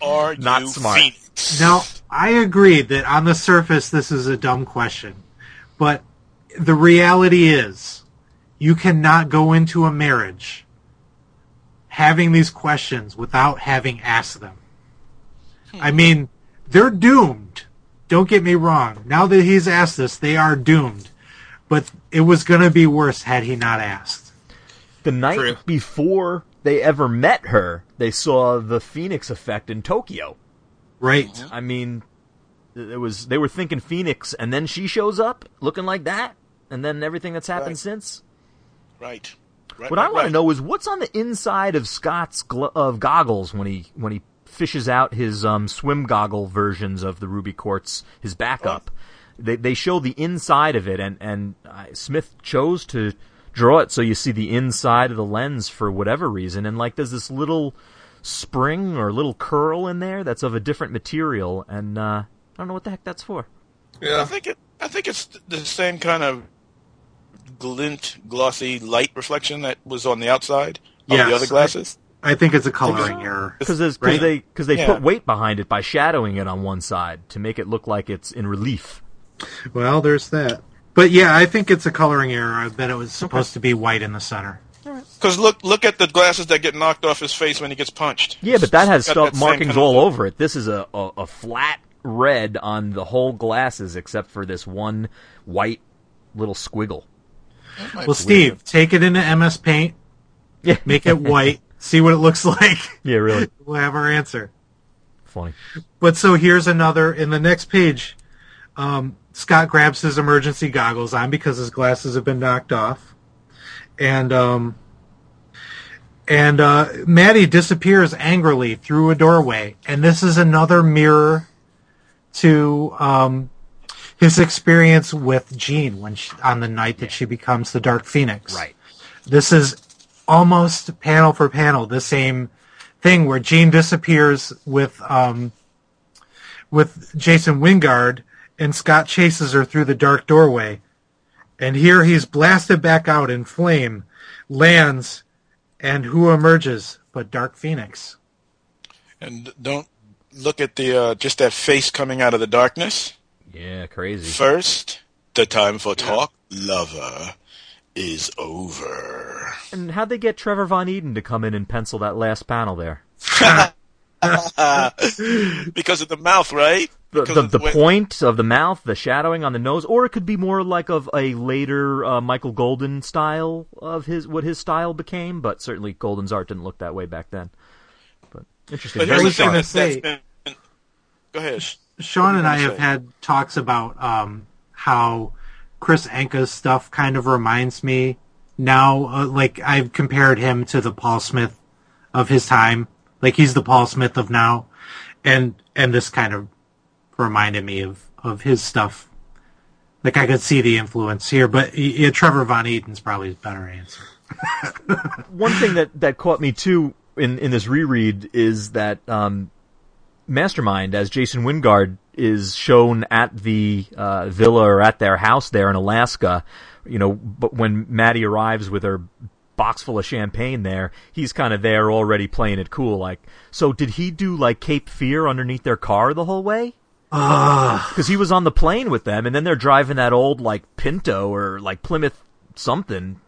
Are Not you smart. Phoenix? Now, I agree that on the surface this is a dumb question, but the reality is you cannot go into a marriage having these questions without having asked them. Hmm. I mean, they're doomed. Don't get me wrong. Now that he's asked this, they are doomed. But it was going to be worse had he not asked. The night True. before they ever met her, they saw the Phoenix effect in Tokyo. Right? I mean, it was they were thinking Phoenix, and then she shows up looking like that, and then everything that's happened Right. since. Right. Right What I right, want to know is what's on the inside of Scott's glo- of goggles when he when he fishes out his um, swim goggle versions of the Ruby Quartz, his backup. They they show the inside of it, and and uh, Smith chose to draw it so you see the inside of the lens for whatever reason, and like there's this little spring or little curl in there that's of a different material, and uh, I don't know what the heck that's for. Yeah, I think it. I think it's the same kind of glint, glossy light reflection that was on the outside of Yes. the other glasses. I think it's a coloring error. Because because Right. they because they Yeah. put weight behind it by shadowing it on one side to make it look like it's in relief. Well, there's that. But yeah, I think it's a coloring error. I bet it was supposed to be white in the center. Because look, look at the glasses that get knocked off his face when he gets punched. Yeah, but that has stuff that markings kind of all over it. This is a, a a flat red on the whole glasses except for this one white little squiggle. Might Well, be Steve, take it into MS Paint, Yeah, make it white, see what it looks like. yeah, really We'll have our answer. funny. But so here's another. In the next page, um, Scott grabs his emergency goggles on because his glasses have been knocked off, and um, and uh, Maddie disappears angrily through a doorway. And this is another mirror to um, his experience with Jean when she, on the night that she becomes the Dark Phoenix. Right. This is almost panel for panel the same thing where Jean disappears with um, with Jason Wyngarde and Scott chases her through the dark doorway. And here he's blasted back out in flame, lands, and who emerges but Dark Phoenix? And don't look at the uh, just that face coming out of the darkness. Yeah, crazy. First, the time for talk, lover, is over. And how'd they get Trevor Von Eeden to come in and pencil that last panel there? Because of the mouth, right? The, Because the, of the way- point of the mouth, the shadowing on the nose, or it could be more like of a later uh, Michael Golden style of his what his style became. But certainly Golden's art didn't look that way back then. But interesting. But Very here's the thing gonna that's, say- that's been. Go ahead. Sean and I do have had talks about um, how Kris Anka's stuff kind of reminds me now, uh, like I've compared him to the Paul Smith of his time. Like he's the Paul Smith of now, and and this kind of reminded me of of his stuff. Like I could see the influence here, but yeah, Trevor Von Eeden's probably a better answer. One thing that, that caught me too in, in this reread is that um, Mastermind, as Jason Wyngarde, is shown at the uh, villa or at their house there in Alaska. You know, but when Maddie arrives with her box full of champagne there, he's kind of there already playing it cool. Like, so did he do like Cape Fear underneath their car the whole way? Because he was on the plane with them, and then they're driving that old like Pinto or like Plymouth something.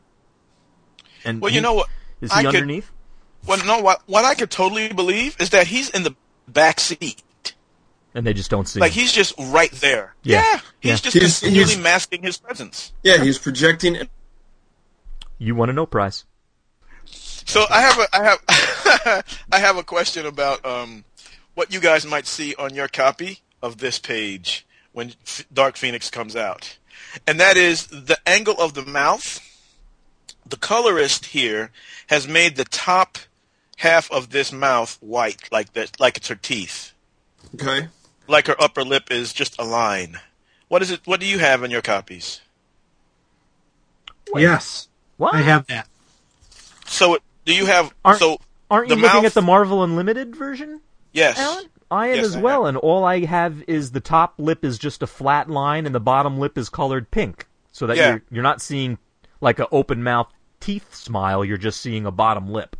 And Well, he- you know what? is he I could- underneath? Well, no. What what I could totally believe is that he's in the back seat. And they just don't see Like him. he's just right there. Yeah. Yeah, he's Yeah. just He's- continually he's- masking his presence. Yeah, he's projecting. You want a no prize. So I have a I have I have a question about um what you guys might see on your copy of this page when F- Dark Phoenix comes out, and that is the angle of the mouth. The colorist here has made the top half of this mouth white, like that, like it's her teeth, Okay. like her upper lip is just a line. What is it? What do you have in your copies? Yes, What? I have that. So do you have Aren't- so Aren't you The looking at the Marvel Unlimited version, Yes. Alan? I am Yes, as I well, am. and all I have is the top lip is just a flat line, and the bottom lip is colored pink, so that Yeah. you're you're not seeing like a open mouth teeth smile. You're just seeing a bottom lip.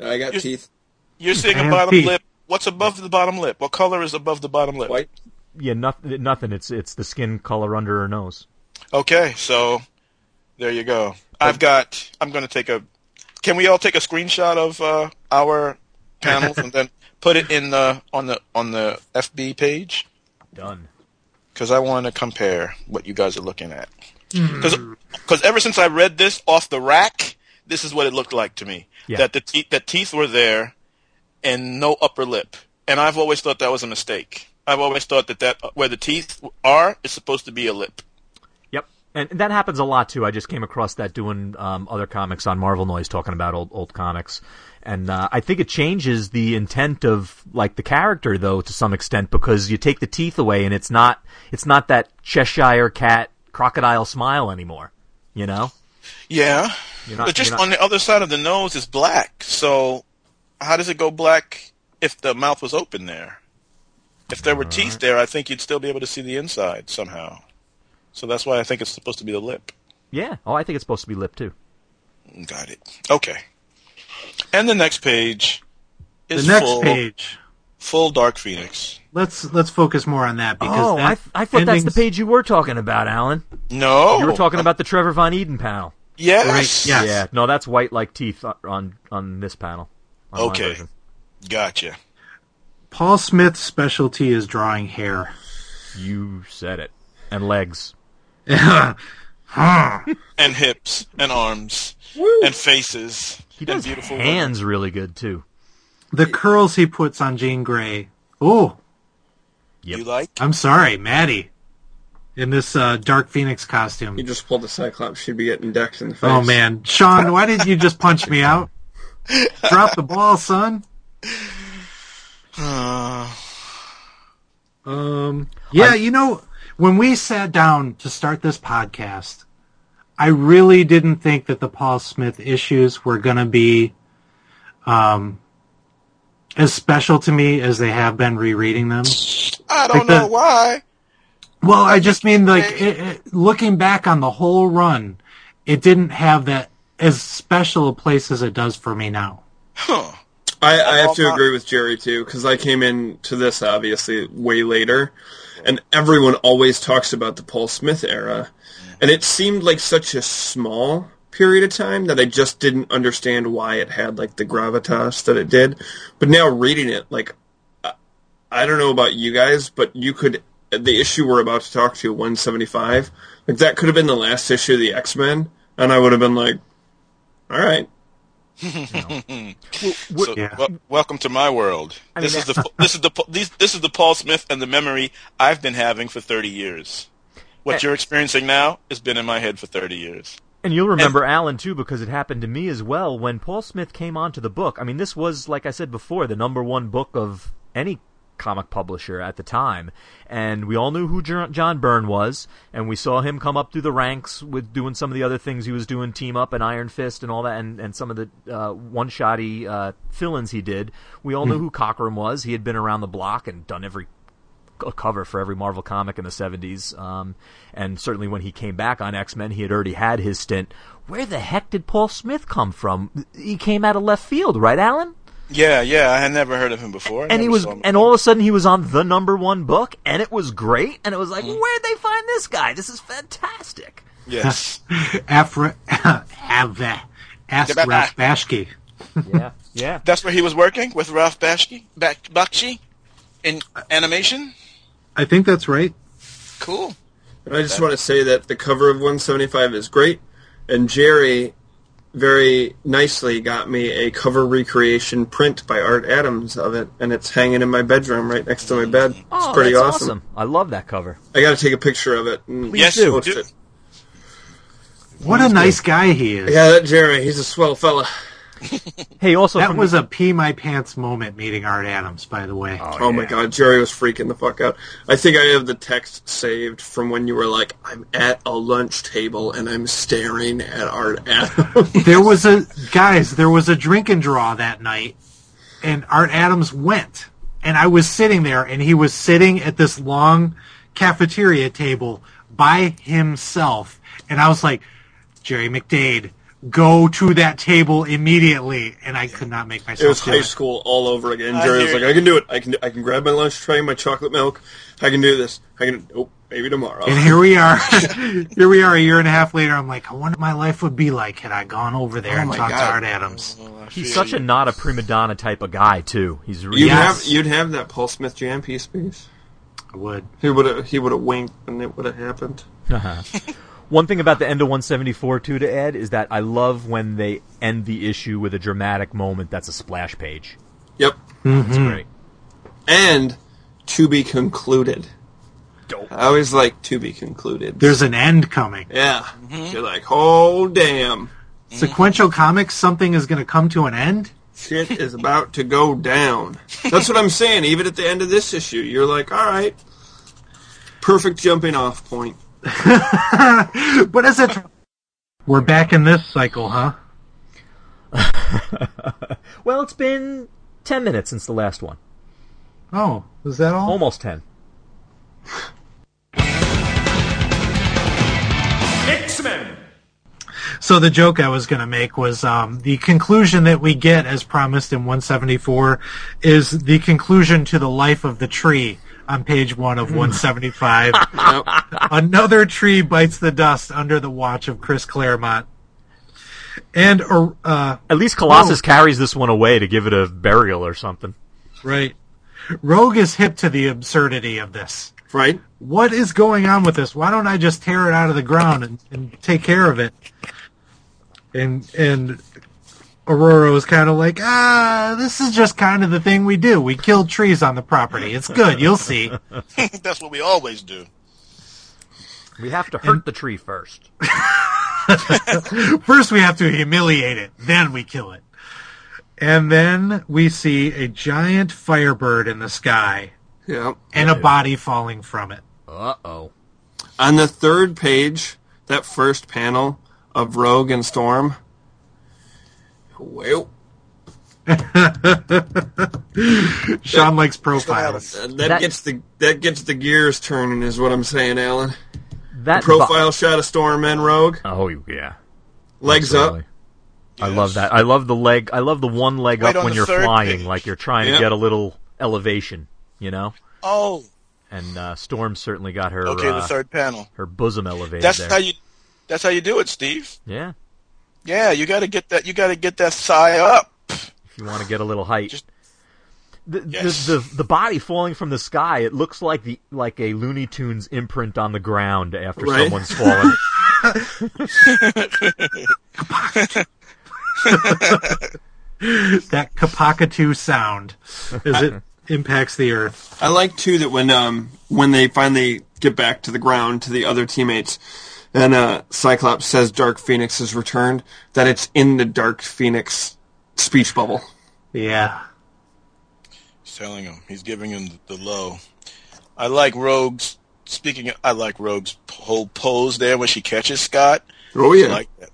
I got You- teeth. You're seeing I a have bottom teeth. lip. What's above the bottom lip? What color is above the bottom lip? White. Yeah, nothing. Nothing. It's it's the skin color under her nose. Okay, so there you go. I've got. I'm going to take a. Can we all take a screenshot of uh, our panels and then put it in the on the on the FB page? Done. Because I want to compare what you guys are looking at. Because ever since I read this off the rack, this is what it looked like to me. Yeah. That the teeth that teeth were there, and no upper lip. And I've always thought that was a mistake. I've always thought that that where the teeth are is supposed to be a lip. Yep, and that happens a lot too. I just came across that doing um, other comics on Marvel Noise, talking about old old comics, and uh, I think it changes the intent of like the character though to some extent because you take the teeth away and it's not it's not that Cheshire cat crocodile smile anymore. You know, Yeah, not- but just you're not- on the other side of the nose is black. So how does it go black if the mouth was open there? If there were teeth there, I think you'd still be able to see the inside somehow. So that's why I think it's supposed to be the lip. yeah. Oh, I think it's supposed to be lip too. Got it. Okay. And the next page is The is next full, page. full Dark Phoenix. Let's let's focus more on that because Oh, that I, I thought that's the page you were talking about, Alan. No, You were talking about the Trevor Von Eeden panel. Yes, Right, yeah. Yes. Yeah, no, that's white like teeth on on, on this panel. on Okay. Gotcha. Paul Smith's specialty is drawing hair. You said it. And legs. And hips and arms and faces He and does beautiful women. hands really good too. the curls he puts on Jean Grey. Oh, Yep. You like? I'm sorry, Maddie. In this uh, Dark Phoenix costume. You just pulled the Cyclops. She'd be getting decked in the face. Oh man, Sean, why didn't you just punch me out? Drop the ball, son. Uh, Um, yeah, you know, when we sat down to start this podcast, I really didn't think that the Paul Smith issues were going to be um, as special to me as they have been rereading them. I don't Like the- know why. Well, I just mean like it, it, looking back on the whole run, it didn't have that as special a place as it does for me now. Huh. I, I have to agree uh, with Jerry too because I came into this obviously way later, and everyone always talks about the Paul Smith era, and it seemed like such a small period of time that I just didn't understand why it had like the gravitas that it did. But now reading it, like I- I don't know about you guys, but you could the issue we're about to talk to 175 like that could have been the last issue of the X-Men and I would have been like all right So, Yeah. wel- welcome to my world. this is the this is the these this is the Paul Smith and the memory I've been having for thirty years. What you're experiencing now has been in my head for thirty years. And you'll remember Alan too because it happened to me as well when Paul Smith came onto the book. I mean, this was like I said before, the number one book of any comic publisher at the time, and we all knew who John Byrne was, and we saw him come up through the ranks with doing some of the other things he was doing, Team Up and Iron Fist and all that, and, and some of the uh, one-shotty uh, fill-ins he did. We all knew who Cockrum was. He had been around the block and done every a cover for every Marvel comic in the 70s. Um, and certainly when he came back on X Men, he had already had his stint. Where the heck did Paul Smith come from? He came out of left field, right, Alan? Yeah, yeah, I had never heard of him before. I And he was, and all of a sudden he was on the number one book, and it was great. And it was like, Mm-hmm. where'd they find this guy? This is fantastic. Yes. Afra, Ava, ask Ralph Bashki. Yeah, yeah. That's where he was working with Ralph Bashki, Bak- Bakshi in animation. I think that's right. Cool. And I just want to say that the cover of 175 is great, and Jerry very nicely got me a cover recreation print by Art Adams of it, and it's hanging in my bedroom right next to my bed. It's Oh, pretty that's awesome. I love that cover. I got to take a picture of it. And Please Yes, do. post do. it. What a nice guy he is. Yeah, that Jerry, he's a swell fella. Hey, also That from was a pee my pants moment meeting Art Adams, by the way. Oh, oh my god, Jerry was freaking the fuck out. I think I have the text saved from when you were like, I'm at a lunch table and I'm staring at Art Adams. There was a guys, there was a drink and draw that night, and Art Adams went, and I was sitting there, and he was sitting at this long cafeteria table by himself, and I was like, Jerry McDade, go to that table immediately, and I could not make myself. it myself was do high it. school all over again. I Jerry was like, I can do it. I can I can grab my lunch tray, my chocolate milk. I can do this. I can oh, maybe tomorrow. And here we are, here we are, a year and a half later. I'm like, I wonder what my life would be like had I gone over there Oh and my talked to Art Adams. Oh, he's such you. a not a prima donna type of guy too. He's really You'd Yes. have you'd have that Paul Smith jam piece piece. I would. He would have he would have winked and it would have happened. One thing about the end of 174 too to Ed is that I love when they end the issue with a dramatic moment that's a splash page. Yep. Mm-hmm. It's great. And to be concluded. Dope. I always like to be concluded. There's an end coming. yeah. Mm-hmm. You're like, oh damn. Mm-hmm. Sequential comics, something is going to come to an end. Shit is about to go down. That's what I'm saying. Even at the end of this issue, you're like, all right. Perfect jumping off point. But is it? We're back in this cycle, huh? Well, it's been 10 minutes since the last one. Oh, is that all? Almost 10. X-Men! So the joke I was going to make was um, the conclusion that we get, as promised in 174, is the conclusion to the life of the tree on page one of 175. Another tree bites the dust under the watch of Chris Claremont. And uh, At least Colossus Oh. carries this one away to give it a burial or something. right, Rogue is hip to the absurdity of this. right? what is going on with this? Why don't I just tear it out of the ground and, and take care of it? And and Ororo was kind of like, ah, this is just kind of the thing we do. We kill trees on the property. It's good. You'll see. That's what we always do. We have to hurt the tree first. First, we have to humiliate it. Then we kill it. And then we see a giant firebird in the sky Yep. and a body falling from it. Uh-oh. On the third page, that first panel of Rogue and Storm. Well, Sean likes profiles. that, That- gets the that gets the gears turning, is what I'm saying, Alan. That bo- Profile shot of Storm and Rogue, oh, yeah. legs Absolutely. up. I Yes. love that. I love the leg. I love the one leg Right up on when you're flying, page. like you're trying Yeah. to get a little elevation, you know? Oh, And uh, Storm certainly got her okay. uh, the third panel. her bosom elevated That's there. how you. That's how you do it, Steve. yeah. Yeah, you got to get that. You got to get that thigh up. If you want to get a little height. Just- the, Yes. the, the the body falling from the sky, it looks like the like a Looney Tunes imprint on the ground after Right. someone's fallen. that Kapakatu sound as it impacts the earth. I like too that when um when they finally get back to the ground to the other teammates, and uh, Cyclops says Dark Phoenix has returned, that it's in the Dark Phoenix speech bubble. Yeah. He's telling him. He's giving him the low. I like Rogue's. Speaking, of, I like Rogue's whole pose there when she catches Scott. Oh I yeah, like that.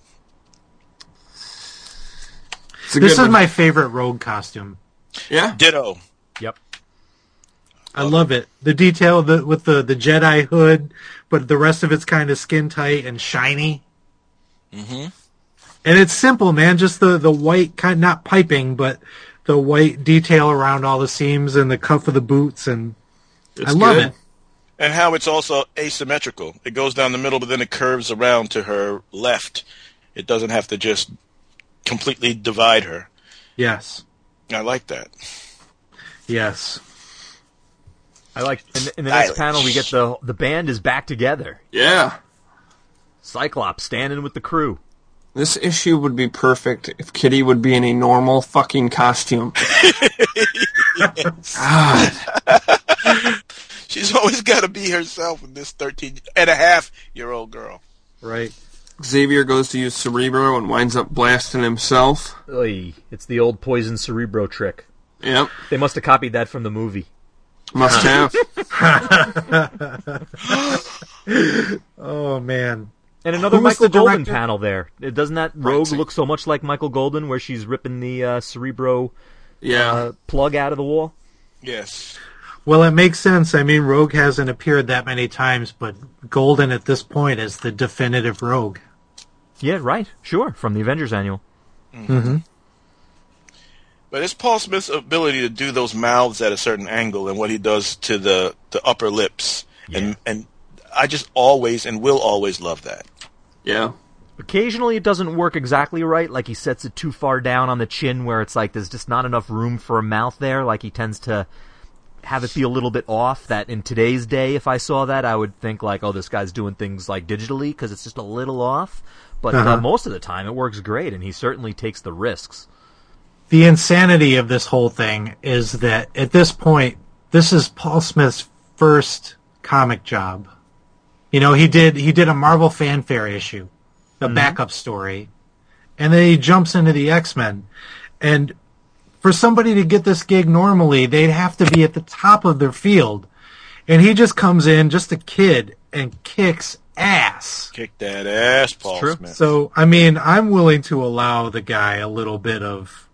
This is one. my favorite rogue costume. yeah. Ditto. Yep. I love it. The detail of the, with the, the Jedi hood, but the rest of it's kind of skin tight and shiny. Mm-hmm. And it's simple, man. Just the, the white kind, not piping, but the white detail around all the seams and the cuff of the boots, and It's I love good. it. And how it's also asymmetrical. It goes down the middle, but then it curves around to her left. It doesn't have to just completely divide her. Yes, I like that. yes. I like in the, in the next Stylish. panel we get the the band is back together. Yeah, Cyclops standing with the crew. this issue would be perfect if Kitty would be in a normal fucking costume. God, She's always got to be herself with this 13 and a half year old girl. Right. Xavier goes to use Cerebro and winds up blasting himself. Oy, it's the old poison cerebro trick. Yep, They must have copied that from the movie. Must have. Oh man. And another Who Michael Golden director? panel there. It- Doesn't that Rogue so- look so much like Michael Golden, where she's ripping the uh, cerebro Yeah, uh, plug out of the wall? Yes. Well, it makes sense. I mean, Rogue hasn't appeared that many times, but Golden at this point is the definitive Rogue. Yeah, right. Sure, from the Avengers Annual. But it's Paul Smith's ability to do those mouths at a certain angle and what he does to the, the upper lips. And, and I just always and will always love that. yeah. Occasionally, it doesn't work exactly right. Like he sets it too far down on the chin, where it's like there's just not enough room for a mouth there. Like he tends to have it be a little bit off. That in today's day, if I saw that, I would think like, oh, this guy's doing things like digitally because it's just a little off. But uh Uh-huh. most of the time, it works great, and he certainly takes the risks. The insanity of this whole thing is that at this point, this is Paul Smith's first comic job. You know, he did he did a Marvel fanfare issue, the mm-hmm. backup story, and then he jumps into the X Men. And for somebody to get this gig normally, they'd have to be at the top of their field. And he just comes in, just a kid, and kicks ass. Kick that ass, Paul true. Smith. So, I mean, I'm willing to allow the guy a little bit of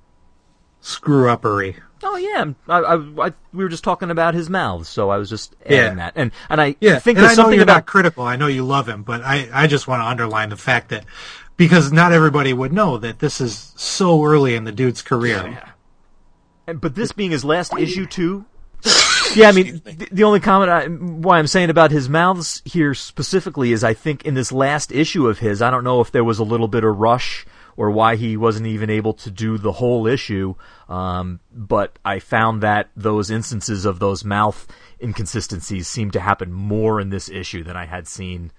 screw uppery. Oh yeah, I, I, I, we were just talking about his mouths, so I was just adding Yeah. that. And and I Yeah, think and there's I know something you're about not critical. I know you love him, but I, I just want to underline the fact that because not everybody would know that this is so early in the dude's career. And- But this being his last issue too. Yeah, I mean, the, the only comment I, why I'm saying about his mouths here specifically is I think in this last issue of his, I don't know if there was a little bit of rush or why he wasn't even able to do the whole issue. Um, but I found that those instances of those mouth inconsistencies seem to happen more in this issue than I had seen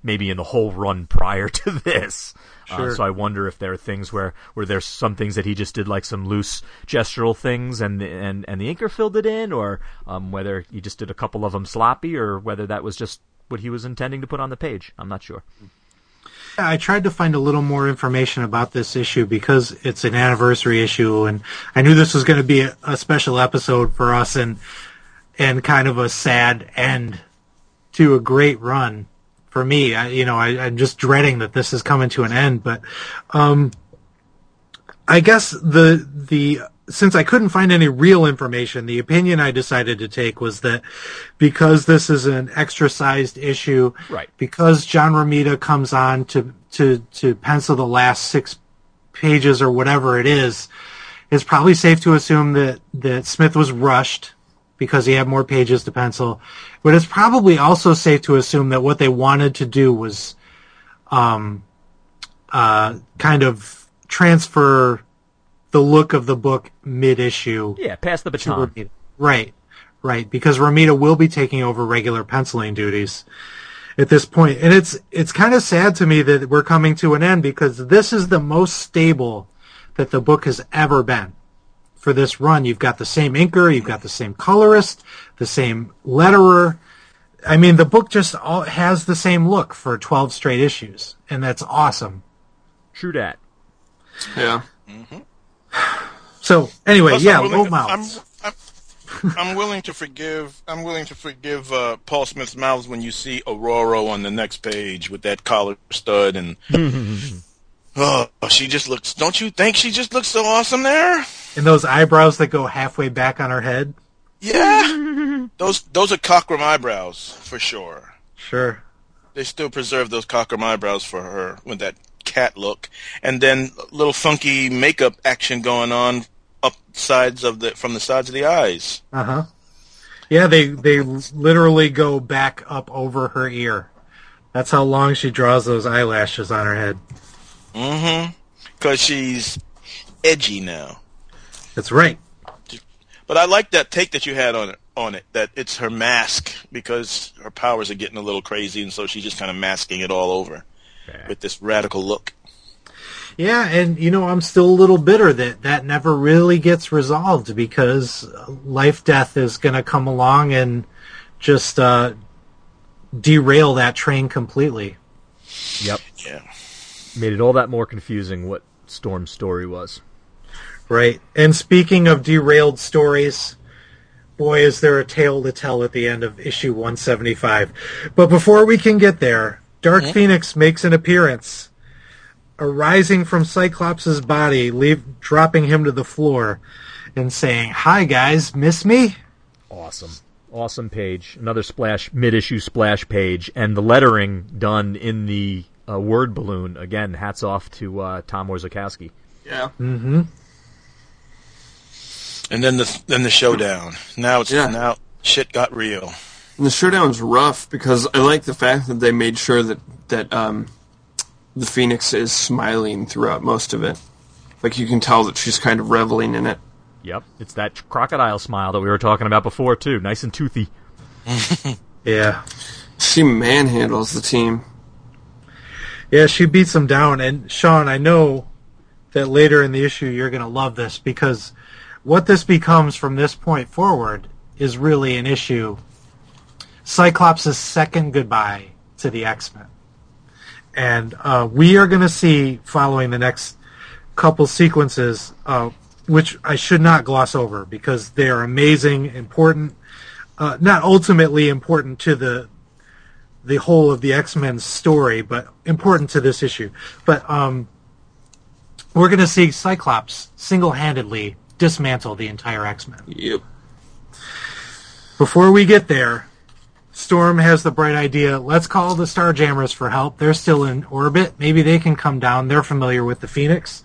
maybe in the whole run prior to this. Uh, so I wonder if there are things where, where there's some things that he just did like some loose gestural things and the, and and the inker filled it in, or um, whether he just did a couple of them sloppy, or whether that was just what he was intending to put on the page. I'm not sure. I tried to find a little more information about this issue because it's an anniversary issue, and I knew this was going to be a, a special episode for us, and and kind of a sad end to a great run for me. I, you know, I, I'm just dreading that this is coming to an end, but um, I guess the the since I couldn't find any real information, the opinion I decided to take was that because this is an extra sized issue, Right. Because John Romita comes on to to to pencil the last six pages or whatever it is, it's probably safe to assume that that Smith was rushed because he had more pages to pencil. But it's probably also safe to assume that what they wanted to do was, um, uh, kind of transfer the look of the book mid issue. Yeah, pass the baton. Right, right, because Romita will be taking over regular penciling duties at this point, and it's it's kind of sad to me that we're coming to an end because this is the most stable that the book has ever been. For this run, you've got the same inker, you've got the same colorist, the same letterer. I mean, the book just all has the same look for 12 straight issues, and that's awesome. True that. Yeah. Mm-hmm. So, anyway, Plus, yeah, low mouths. I'm, I'm, I'm willing to forgive. I'm willing to forgive uh, Paul Smith's mouths when you see Aurora on the next page with that collar stud and. oh, she just looks. Don't you think she just looks so awesome there? And those eyebrows that go halfway back on her head. Yeah, those those are Cockrum eyebrows for sure. Sure. They still preserve those Cockrum eyebrows for her with that cat look, and then little funky makeup action going on up sides of the from the sides of the eyes. Uh huh. Yeah, they they literally go back up over her ear. That's how long she draws those eyelashes on her head. Mm-hmm. Because she's edgy now. That's right. But I like that take that you had on it. On it, that it's her mask because her powers are getting a little crazy, and so she's just kind of masking it all over with this radical look. Yeah, and you know I'm still a little bitter that that never really gets resolved because Lifedeath is going to come along and just uh, derail that train completely. Yep. Yeah. made it all that more confusing what Storm's story was. Right. And speaking of derailed stories, boy, is there a tale to tell at the end of issue 175. But before we can get there, Dark Phoenix makes an appearance, arising from Cyclops' body, leave, dropping him to the floor, and saying, Hi guys, miss me? Awesome. Awesome page. Another splash, mid-issue splash page, and the lettering done in the uh, word balloon. Again, hats off to uh, Tom Orzechowski. Yeah. Mm-hmm. And then the then the showdown. Now it's Yeah. now shit got real. And the showdown's rough because I like the fact that they made sure that that um, the Phoenix is smiling throughout most of it. Like you can tell that she's kind of reveling in it. Yep, it's that crocodile smile that we were talking about before too. Nice and toothy. Yeah. She manhandles the team. Yeah, she beats them down. And Sean, I know that later in the issue you're going to love this because what this becomes from this point forward is really an issue. Cyclops' second goodbye to the X Men. And uh, we are going to see, following the next couple sequences, uh, which I should not gloss over because they are amazing, important, uh, not ultimately important to the the whole of the X Men story, but important to this issue. But um, we're going to see Cyclops single handedly dismantle the entire X Men. Yep. Before we get there, Storm has the bright idea let's call the Starjammers for help. They're still in orbit. Maybe they can come down. They're familiar with the Phoenix.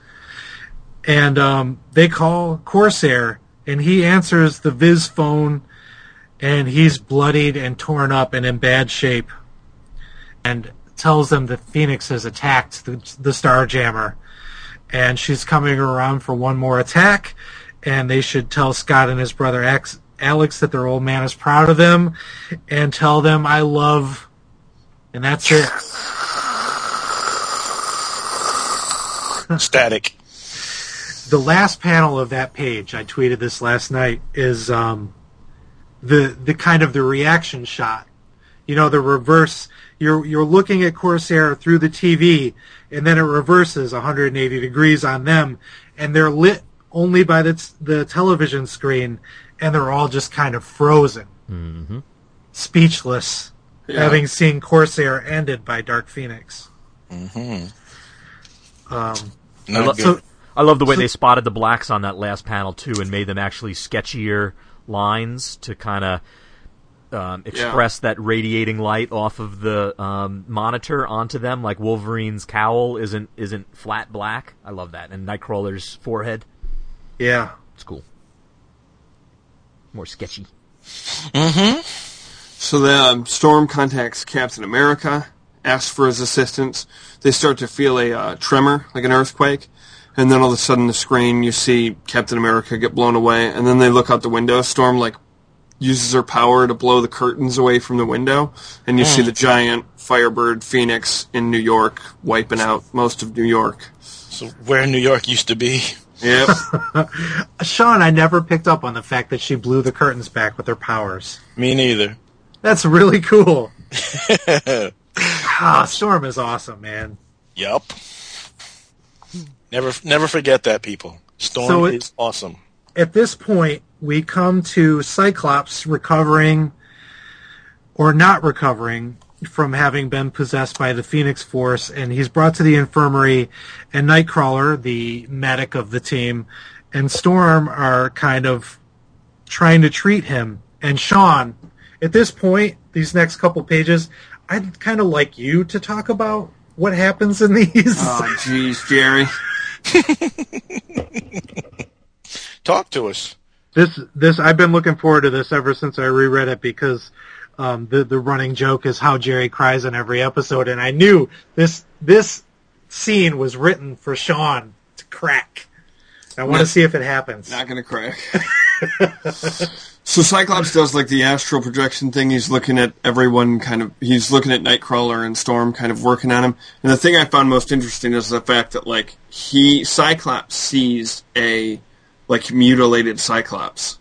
And um, they call Corsair, and he answers the Viz phone, and he's bloodied and torn up and in bad shape. And tells them that Phoenix has attacked the, the Starjammer. And she's coming around for one more attack. And they should tell Scott and his brother X, Alex that their old man is proud of them. And tell them, I love. And that's it. Static. the last panel of that page, I tweeted this last night, is um, the the kind of the reaction shot. You know, the reverse. You're you're looking at Corsair through the TV, and then it reverses 180 degrees on them, and they're lit only by the t- the television screen, and they're all just kind of frozen, mm-hmm. speechless, Yeah. having seen Corsair ended by Dark Phoenix. Not lo- So I love the way they spotted the blacks on that last panel too, and made them actually sketchier lines to kind of um, express that radiating light off of the um, monitor onto them. Like Wolverine's cowl isn't isn't flat black. I love that, and Nightcrawler's forehead. yeah, It's cool. More sketchy. Mm-hmm. So the um, Storm contacts Captain America, asks for his assistance. They start to feel a uh, tremor, like an earthquake, and then all of a sudden, the screen you see Captain America get blown away, and then they look out the window. Storm like uses her power to blow the curtains away from the window, and you see the giant Firebird Phoenix in New York wiping out most of New York. so where New York used to be. Yep. Sean, I never picked up on the fact that she blew the curtains back with her powers. Me neither. That's really cool. ah, Storm is awesome, man. Yup. Never never forget that, people. Storm So it- is awesome. At this point, we come to Cyclops recovering or not recovering from having been possessed by the Phoenix Force, and he's brought to the infirmary, and Nightcrawler, the medic of the team, and Storm are kind of trying to treat him. And Sean, at this point, these next couple pages, I'd kind of like you to talk about what happens in these. oh, jeez, Jerry. Talk to us. this this I've been looking forward to this ever since I reread it because um, the the running joke is how Jerry cries in every episode, and I knew this this scene was written for Sean to crack. I want to see if it happens. Not gonna crack. so Cyclops does like the astral projection thing. He's looking at everyone kind of. He's looking at Nightcrawler and Storm, kind of working on him. And the thing I found most interesting is the fact that like he Cyclops sees a like mutilated Cyclops.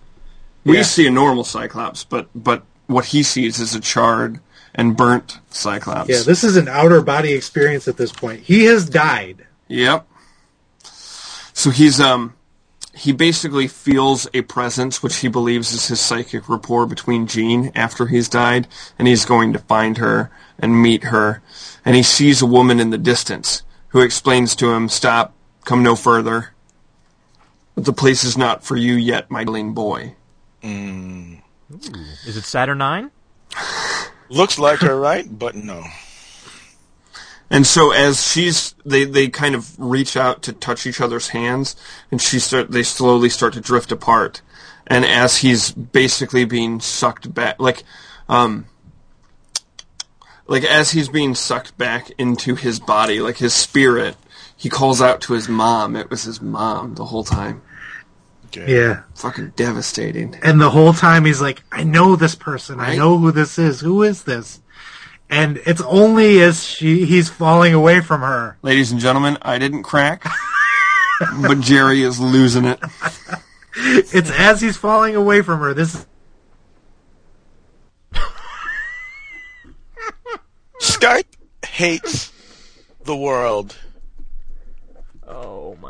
We Yeah. see a normal Cyclops, but but what he sees is a charred and burnt Cyclops. Yeah, this is an outer body experience at this point. He has died. Yep. So he's um he basically feels a presence which he believes is his psychic rapport between Jean after he's died, and he's going to find her and meet her. And he sees a woman in the distance who explains to him, Stop, come no further. The place is not for you yet, my darling boy. Is it Saturnyne? Looks like her, right? But no. And so as she's they they kind of reach out to touch each other's hands and she start they slowly start to drift apart. And as he's basically being sucked back like um like as he's being sucked back into his body, like his spirit, he calls out to his mom. It was his mom the whole time. Okay. Yeah. Fucking devastating. And the whole time he's like, I know this person. I know who this is. Who is this? And it's only as she he's falling away from her. Ladies and gentlemen, I didn't crack. but Jerry is losing it. It's as he's falling away from her. This Skype hates the world.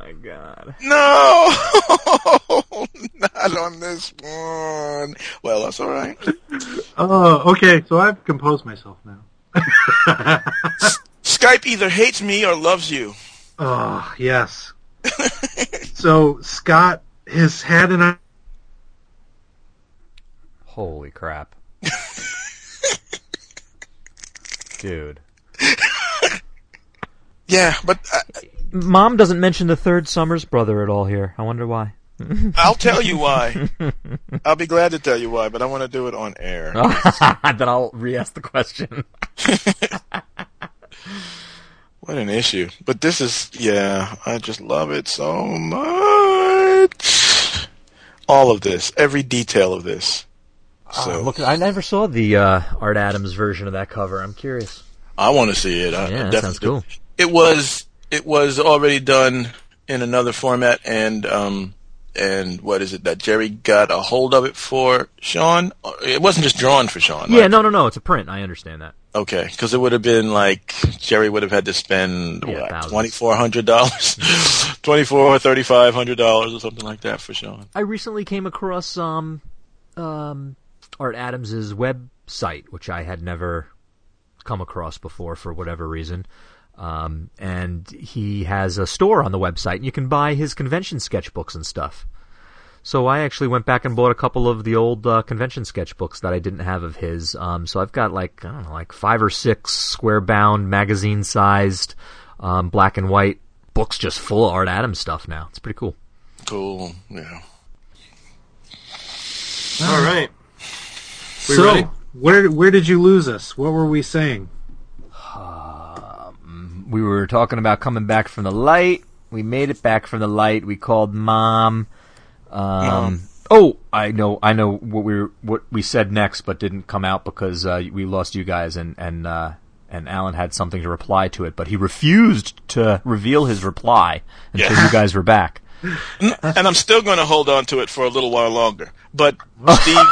Oh my god. No, not on this one. Well, that's all right. Oh, okay. So I've composed myself now. Skype either hates me or loves you. Oh, yes. so Scott has had an Holy crap. Dude. Yeah, but uh, Mom doesn't mention the third Summers brother at all here. I wonder why. I'll tell you why. I'll be glad to tell you why, but I want to do it on air. then I'll re-ask the question. What an issue. But this is, yeah, I just love it so much. All of this, every detail of this. So Uh, look, I never saw the uh, Art Adams version of that cover. I'm curious. I want to see it. I, Yeah, that sounds cool. It was it was already done in another format, and um and what is it that Jerry got a hold of it for Sean? It wasn't just drawn for Sean. Yeah, right? no, no, no. It's a print. I understand that. Okay, because it would have been like Jerry would have had to spend Yeah, what twenty four hundred dollars, twenty four or thirty five hundred dollars or something like that for Sean. I recently came across um, um, Art Adams's website, which I had never come across before for whatever reason. Um, and he has a store on the website, and you can buy his convention sketchbooks and stuff. So I actually went back and bought a couple of the old uh, convention sketchbooks that I didn't have of his. Um, so I've got like I don't know, like five or six square bound, magazine sized, um, black and white books just full of Art Adams stuff now. It's pretty cool. Cool. Yeah. All right. We so ready? where where did you lose us? What were we saying? we were talking about coming back from the light. We made it back from the light. We called mom. Um, oh, I know, I know what we were, what we said next, but didn't come out because uh, we lost you guys, and and uh, and Alan had something to reply to it, but he refused to reveal his reply until Yeah. you guys were back. and I'm still going to hold on to it for a little while longer. But Steve,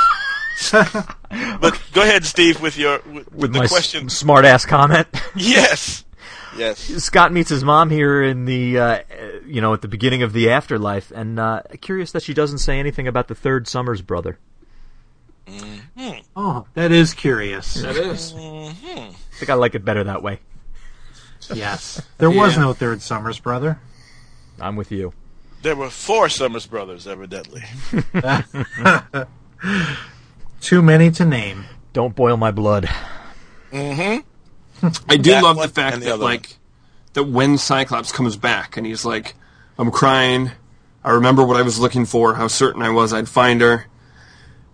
but go ahead, Steve, with your with, With the my question. smart ass comment. yes, yes. Scott meets his mom here in the, uh, you know, at the beginning of the afterlife, and uh, curious that she doesn't say anything about the third Summers brother. Oh, that is curious. That is. I think I like it better that way. Yes, there was no third Summers brother. I'm with you. There were four Summers brothers, evidently. Too many to name. Don't boil my blood. I do That love the fact the that other like that when Cyclops comes back and he's like, I'm crying. I remember what I was looking for, how certain I was I'd find her.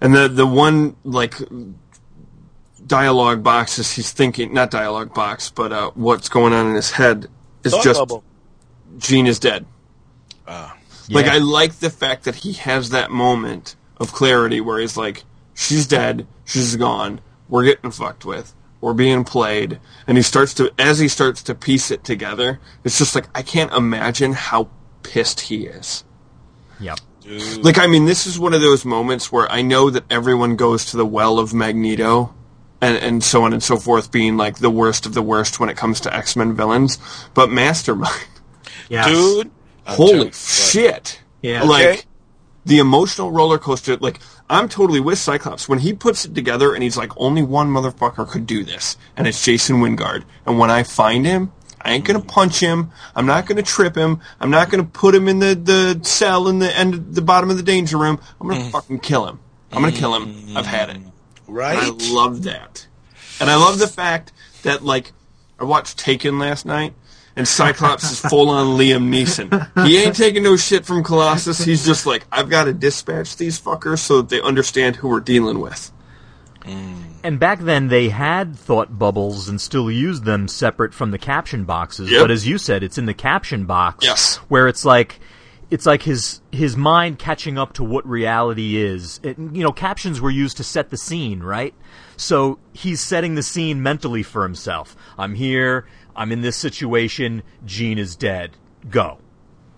And the the one like dialogue box is he's thinking not dialogue box, but uh, what's going on in his head is Thought just bubble. Jean is dead. Like Yeah. I like the fact that he has that moment of clarity where he's like, "She's dead. She's gone. We're getting fucked with. We're being played." And he starts to, as he starts to piece it together, it's just like I can't imagine how pissed he is. Yep. Like I mean, this is one of those moments where I know that everyone goes to the well of Magneto and, and so on and so forth being like the worst of the worst when it comes to X Men villains. But Mastermind, Yes. Dude, holy telling you, shit! Yeah. like Okay. the emotional roller coaster. Like I'm totally with Cyclops when he puts it together, and he's like, only one motherfucker could do this, and it's Jason Wyngarde. And when I find him. I ain't gonna punch him. I'm not gonna trip him. I'm not gonna put him in the, the cell in the end, the bottom of the danger room. I'm gonna mm. fucking kill him. I'm gonna kill him. Mm. I've had it. right? I love that. And I love the fact that, like, I watched Taken last night, and Cyclops is full on Liam Neeson. He ain't taking no shit from Colossus. He's just like, I've got to dispatch these fuckers so that they understand who we're dealing with. Mm. And back then they had thought bubbles and still used them separate from the caption boxes. Yep. But as you said, it's in the caption box Yes. where it's like it's like his his mind catching up to what reality is. It, you know, captions were used to set the scene, right? So he's setting the scene mentally for himself. I'm here. I'm in this situation. Jean is dead. Go.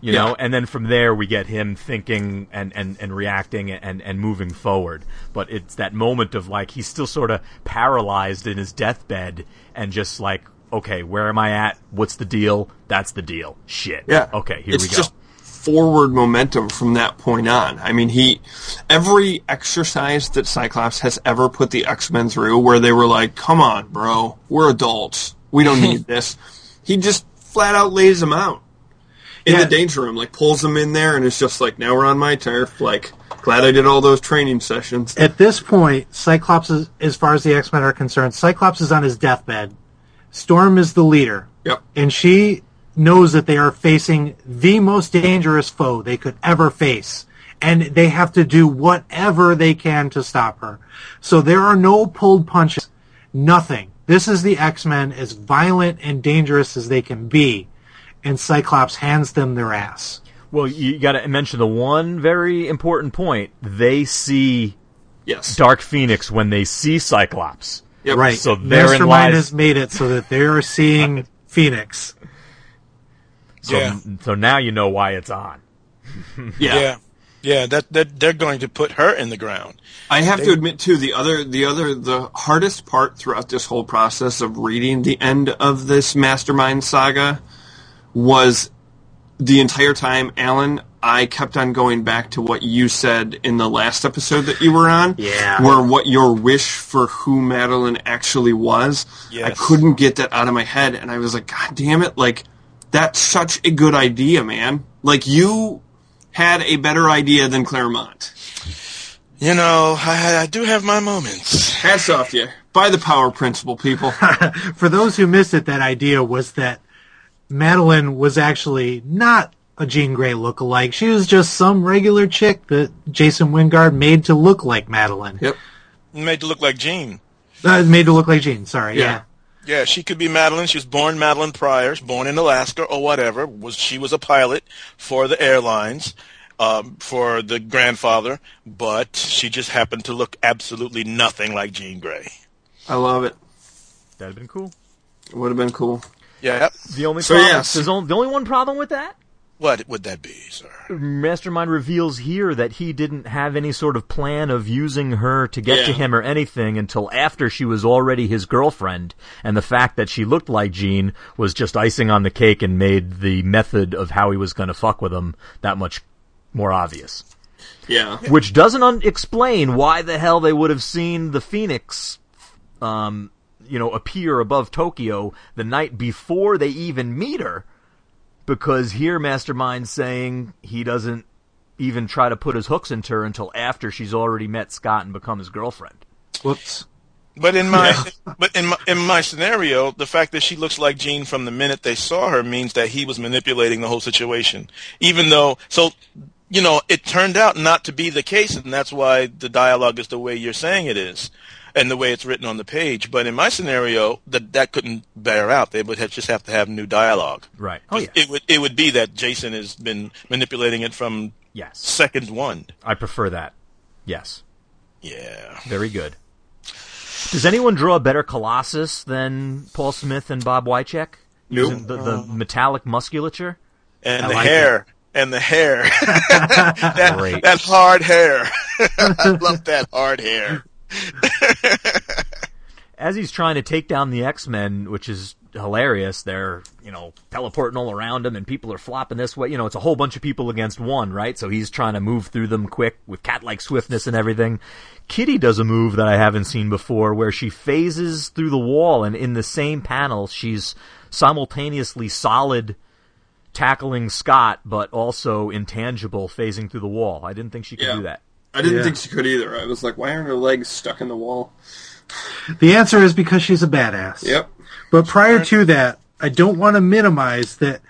You Yeah. know, and then from there we get him thinking and, and, and reacting and, and moving forward. But it's that moment of like he's still sort of paralyzed in his deathbed and just like, okay, where am I at? What's the deal? That's the deal. Shit. Yeah. Okay, here it's we go. just forward momentum from that point on. I mean, he every exercise that Cyclops has ever put the X Men through, where they were like, "Come on, bro, we're adults, we don't need this," he just flat out lays them out in Yeah. the danger room, like pulls them in there, and it's just like, "Now we're on my turf." Like, glad I did all those training sessions. At this point, Cyclops is, as far as the X Men are concerned, Cyclops is on his deathbed. Storm is the leader. Yep. And she knows that they are facing the most dangerous foe they could ever face. And they have to do whatever they can to stop her. So there are no pulled punches. Nothing. This is the X-Men as violent and dangerous as they can be. And Cyclops hands them their ass. well, you got to mention the one very important point. They see Yes. Dark Phoenix when they see Cyclops. Yep. Right. So therein Mastermind lies- has made it so that they are seeing Phoenix. So, Yeah. so now you know why it's on. Yeah. yeah. Yeah, that, that they're going to put her in the ground. I have to admit too, the other, the other, the hardest part throughout this whole process of reading the end of this Mastermind saga was the entire time, Alan. I kept on going back to what you said in the last episode that you were on. Yeah. Where what your wish for who Madelyne actually was. I couldn't get that out of my head, and I was like, God damn it! Like that's such a good idea, man. Like you had a better idea than Claremont. You know, I, I do have my moments. Hats off to you. By the power principle, people. For those who missed it, that idea was that Madelyne was actually not a Jean Grey lookalike. She was just some regular chick that Jason Wyngarde made to look like Madelyne. yep. Made to look like Jean. Uh, made to look like Jean, sorry, Yeah. Yeah. Yeah, she could be Madelyne. She was born Madelyne Pryor, born in Alaska or whatever. Was she was a pilot for the airlines, um, for the grandfather, but she just happened to look absolutely nothing like Jean Grey. I love it. That'd have been cool. It would have been cool. Yeah. The only So, problem, yes. the only one problem with that What would that be, sir? Mastermind reveals here that he didn't have any sort of plan of using her to get to him or anything until after she was already his girlfriend, and the fact that she looked like Jean was just icing on the cake and made the method of how he was going to fuck with him that much more obvious. Yeah. Which doesn't un- explain why the hell they would have seen the Phoenix, um, you know, appear above Tokyo the night before they even meet her. Because here, Mastermind's saying he doesn't even try to put his hooks into her until after she's already met Scott and become his girlfriend. Whoops. But in my but in my in my scenario, the fact that she looks like Jean from the minute they saw her means that he was manipulating the whole situation. Even though so you know, it turned out not to be the case and that's why the dialogue is the way you're saying it is and the way it's written on the page. But in my scenario, that that couldn't bear out. They would have, just have to have new dialogue. Right. Oh, yeah. It would it would be that Jason has been manipulating it from Yes. second one. I prefer that. Yes. Yeah. Very good. Does anyone draw a better Colossus than Paul Smith and Bob Wiacek? Nope. Using the, the uh-huh. metallic musculature? and I the like hair and the hair that, Great. that hard hair i love that hard hair as he's trying to take down the X Men, which is hilarious, they're you know teleporting all around him, and people are flopping this way. You know, it's a whole bunch of people against one, right? So he's trying to move through them quick with cat-like swiftness and everything. Kitty does a move that I haven't seen before, where she phases through the wall, and in the same panel, she's simultaneously solid tackling Scott, but also intangible phasing through the wall. I didn't think she could Yeah. do that. I didn't Yeah. think she could either. I was like, why aren't her legs stuck in the wall? The answer is because she's a badass. Yep. But prior to that, I don't want to minimize that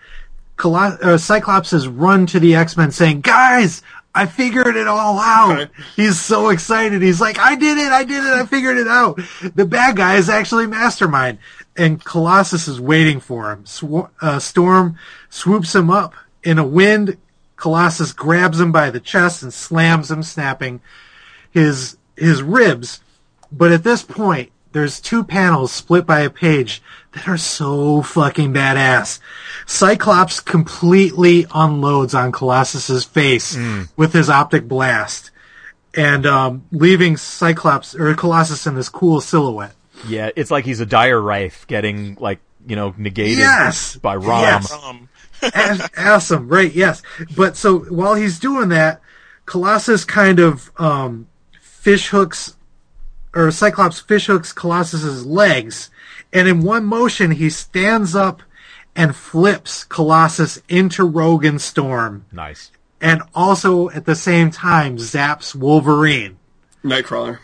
Colo- uh, Cyclops has run to the X-Men saying, guys, I figured it all out. Right. He's so excited. He's like, I did it. I did it. I figured it out. The bad guy is actually Mastermind. And Colossus is waiting for him. Sw- uh, Storm swoops him up in a wind. Colossus grabs him by the chest and slams him, snapping his, his ribs. But at this point, there's two panels split by a page that are so fucking badass. Cyclops completely unloads on Colossus's face with his optic blast, and um, leaving Cyclops or Colossus in this cool silhouette. Yeah, it's like he's a Dire Wraith getting like you know negated Yes! by Rom. Yes! Aw- awesome, right? Yes, but so while he's doing that, Colossus kind of um, fish hooks, or Cyclops fish hooks Colossus's legs, and in one motion he stands up and flips Colossus into Rogue and Storm, Nice. and also at the same time zaps Wolverine. Nightcrawler.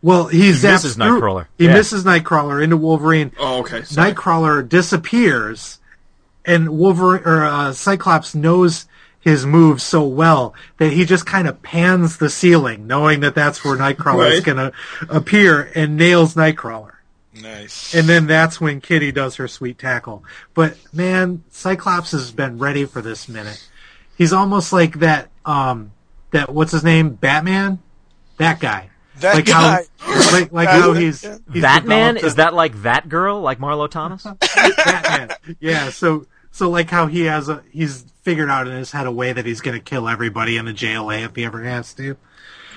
Well, he, zaps misses through- Nightcrawler. He Yeah. misses Nightcrawler into Wolverine. Oh, okay. Sorry. Nightcrawler disappears, and Wolverine or uh, Cyclops knows his moves so well that he just kind of pans the ceiling, knowing that that's where Nightcrawler is going to appear, and nails Nightcrawler. nice. And then that's when Kitty does her sweet tackle. But man, Cyclops has been ready for this minute. He's almost like that. Um, that what's his name? Batman. That guy. That like guy. How, like like how he's, he's that man developed is that like that girl, like Marlo Thomas? Batman. Yeah, so so like how he has a he's figured out in his head a way that he's going to kill everybody in the JLA if he ever has to.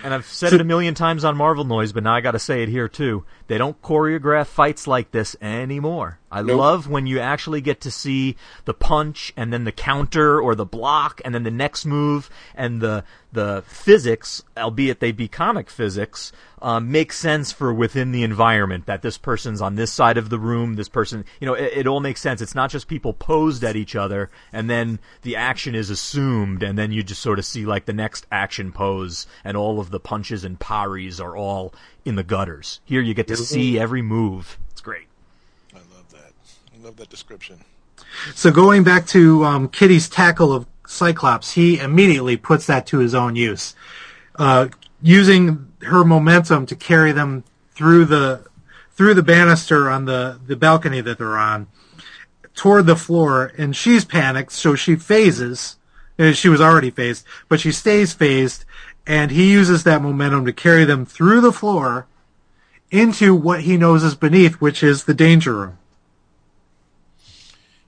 And I've said it a million times on Marvel Noise, but now I got to say it here too. They don't choreograph fights like this anymore. I Nope. love when you actually get to see the punch and then the counter or the block and then the next move and the the physics, albeit they be comic physics, um, make sense for within the environment that this person's on this side of the room, this person, you know, it, it all makes sense. It's not just people posed at each other and then the action is assumed and then you just sort of see like the next action pose and all of the punches and parries are all in the gutters. Here you get to see every move. It's great. I love that. I love that description. So going back to um, Kitty's tackle of Cyclops, he immediately puts that to his own use, uh, using her momentum to carry them through the through the banister on the the balcony that they're on toward the floor. And she's panicked, so she phases. Uh, She was already phased, but she stays phased, and he uses that momentum to carry them through the floor into what he knows is beneath, which is the danger room.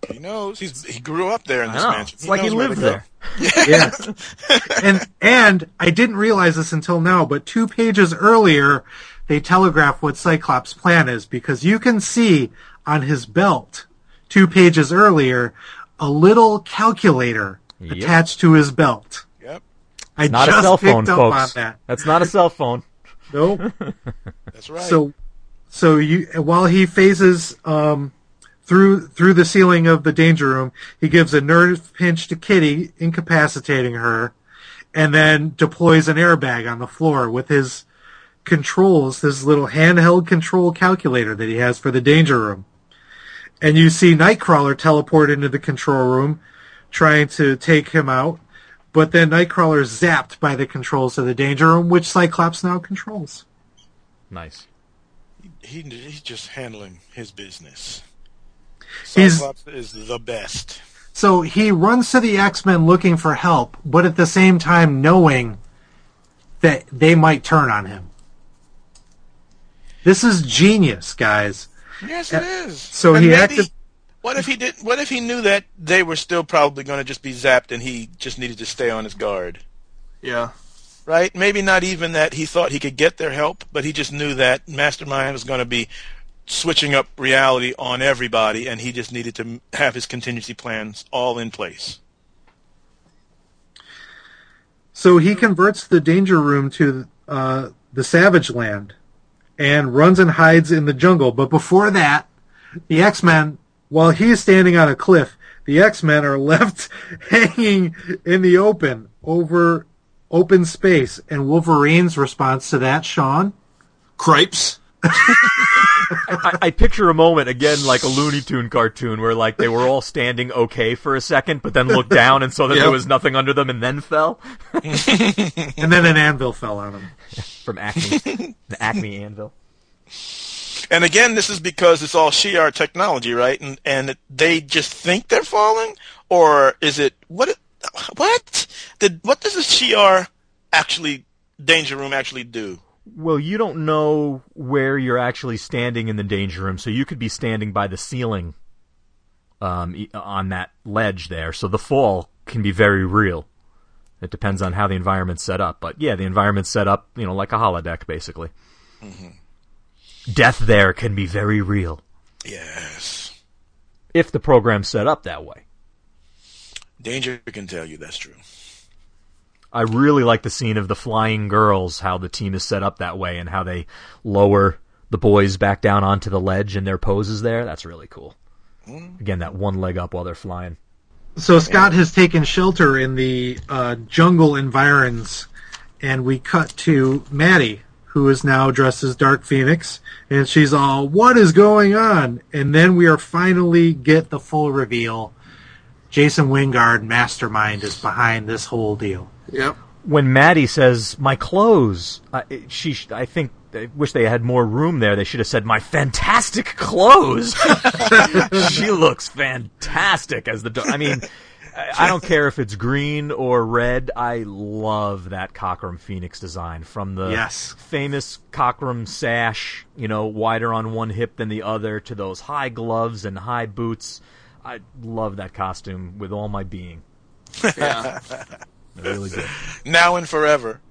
He knows. He's he grew up there in this mansion. It's like he knows lived to go. there. Yes. and and I didn't realize this until now, but two pages earlier they telegraph what Cyclops' plan is because you can see on his belt two pages earlier a little calculator Yep. attached to his belt. Yep, I Not just a cell picked phone, up folks. on that. That's not a cell phone. Nope. that's right. So, so you while he phases um, through through the ceiling of the danger room, he gives a nerve pinch to Kitty, incapacitating her, and then deploys an airbag on the floor with his controls, this little handheld control calculator that he has for the danger room. And you see Nightcrawler teleport into the control room, trying to take him out. But then Nightcrawler is zapped by the controls of the danger room, which Cyclops now controls. Nice. he he's just handling his business. He's- Cyclops is the best. So he runs to the X Men looking for help, but at the same time knowing that they might turn on him. This is genius, guys. Yes, it uh, is. so And he maybe- acted- What if he did? What if he knew that they were still probably going to just be zapped, and he just needed to stay on his guard? Yeah. right? Maybe not even that he thought he could get their help, but he just knew that Mastermind was going to be switching up reality on everybody, and he just needed to have his contingency plans all in place. So he converts the danger room to uh, the Savage Land and runs and hides in the jungle. But before that, the X Men, while he's standing on a cliff, the X Men are left hanging in the open over open space. And Wolverine's response to that, Sean? Cripes. I, I picture a moment again, like a Looney Tune cartoon, where like they were all standing okay for a second, but then looked down and saw that Yep. there was nothing under them, and then fell And then an anvil fell on him. from Acme, the Acme anvil. And again, this is because it's all Shi'ar technology, right? And and they just think they're falling, or is it what? What? Did what does the Shi'ar actually danger room actually do? Well, you don't know where you're actually standing in the danger room, so you could be standing by the ceiling um, on that ledge there. So the fall can be very real. It depends on how the environment's set up, but yeah, the environment's set up, you know, like a holodeck, basically. Death there can be very real Yes, if the program's set up that way. danger can tell you that's true. I really like the scene of the flying girls, how the team is set up that way, and how they lower the boys back down onto the ledge in their poses there. That's really cool. Again, that one leg up while they're flying. So Scott has taken shelter in the uh, jungle environs, and we cut to Maddie, who is now dressed as Dark Phoenix, and she's all, "What is going on?" And then we are finally get the full reveal. Jason Wyngarde, Mastermind, is behind this whole deal. Yep. When Maddie says "my clothes," uh, she, I think, I wish they had more room there. They should have said "my fantastic clothes." she looks fantastic as the. do- I mean, I I don't care if it's green or red. I love that Cockrum Phoenix design from the Yes. famous Cockrum sash, you know, wider on one hip than the other, to those high gloves and high boots. I love that costume with all my being. Yeah. Really good. Now and forever.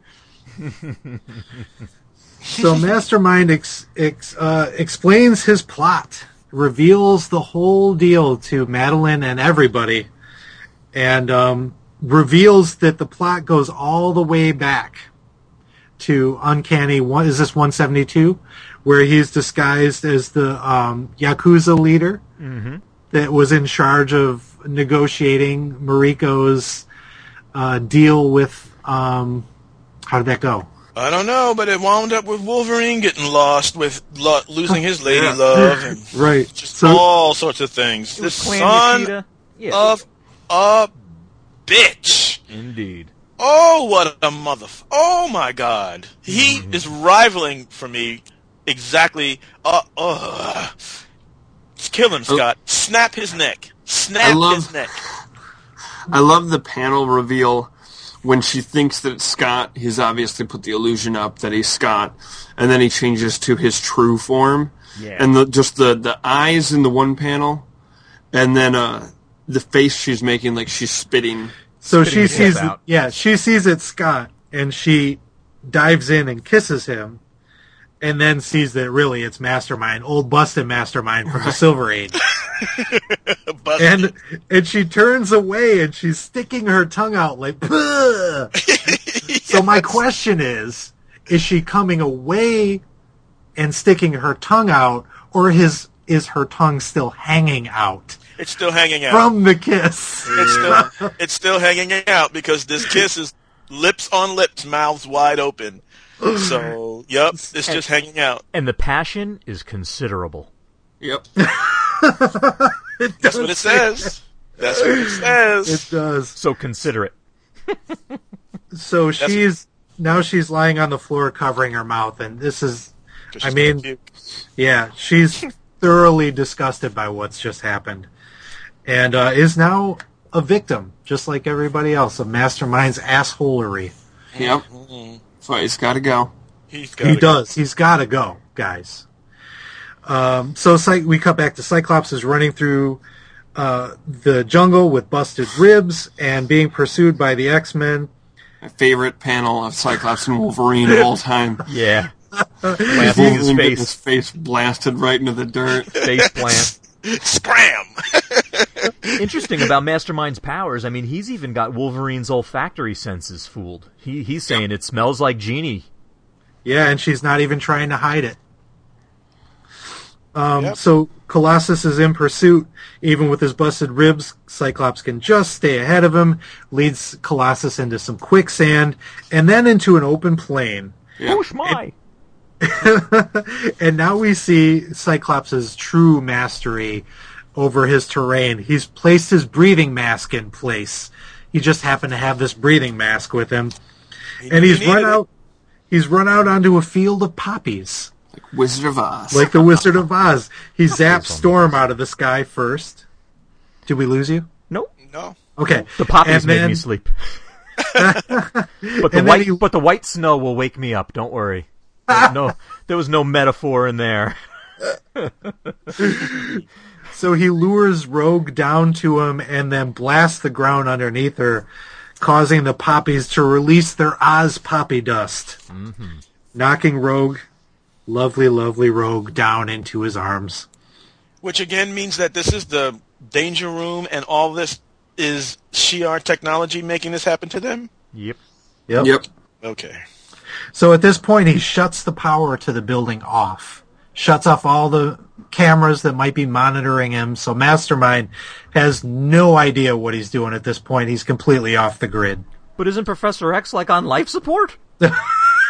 So Mastermind ex, ex, uh, explains his plot, reveals the whole deal to Madelyne and everybody, and um, reveals that the plot goes all the way back to Uncanny. One is this 172, where he's disguised as the um, yakuza leader that was in charge of negotiating Mariko's uh, deal with. Um, how did that go? I don't know, but it wound up with Wolverine getting lost, with lo- losing his lady love, and Right. just So all sorts of things. The was son Yeah. of a bitch. Indeed. Oh, what a mother! Oh my God, he is rivaling for me exactly. Uh, uh, kill him, Scott. Snap his neck. Snap I love- his neck. I love the panel reveal when she thinks that it's Scott. He's obviously put the illusion up that he's Scott, and then he changes to his true form. Yeah. And the just the the eyes in the one panel, and then uh the face she's making like she's spitting. So spitting she sees, out. yeah, she sees it's Scott, and she dives in and kisses him, and then sees that really it's Mastermind, old busted Mastermind from the Silver Age, and and she turns away and she's sticking her tongue out like. "Puh." So my question is: Is she coming away and sticking her tongue out, or his is her tongue still hanging out it's still hanging out. from the kiss? it's still it's still hanging out because this kiss is lips on lips, mouths wide open. So, yep, it's just hanging out. And the passion is considerable. Yep. That's what it says. That's what it says. It does. So consider it. So she's now she's lying on the floor covering her mouth, and this is, I mean- yeah, she's thoroughly disgusted by what's just happened, and uh, is now a victim, just like everybody else, of Mastermind's assholery. Yep. So he's got to go. He's He gotta go. does. He's got to go, guys. Um, so Cy- we cut back to Cyclops is running through uh, the jungle with busted ribs and being pursued by the X Men. My favorite panel of Cyclops and Wolverine of all time. Yeah. Blasting his Wolverine getting his face. face blasted right into the dirt. Face plant. Scram! Interesting about Mastermind's powers. I mean, he's even got Wolverine's olfactory senses fooled. He he's saying it smells like Genie. Yeah, and she's not even trying to hide it. Um, Yep. So Colossus is in pursuit. Even with his busted ribs, Cyclops can just stay ahead of him, leads Colossus into some quicksand, and then into an open plain. Yeah. Whoosh my! And now we see Cyclops' true mastery over his terrain. He's placed his breathing mask in place. He just happened to have this breathing mask with him. And he's needed run it. out he's run out onto a field of poppies. Like Wizard of Oz. Like the Wizard of Oz. He zaps Storm out of the sky first. Did we lose you? Nope. No. Okay. The poppies And made then- me sleep. but the white, he- but the white snow will wake me up. Don't worry. There- no, there was no metaphor in there. So he lures Rogue down to him and then blasts the ground underneath her, causing the poppies to release their Oz poppy dust, mm-hmm. knocking Rogue, lovely, lovely Rogue, down into his arms. Which again means that this is the danger room and all this is Shi'ar technology making this happen to them? Yep. Yep. Yep. Okay. So at this point, he shuts the power to the building off, shuts off all the cameras that might be monitoring him. So Mastermind has no idea what he's doing at this point. He's completely off the grid. But isn't Professor X like on life support?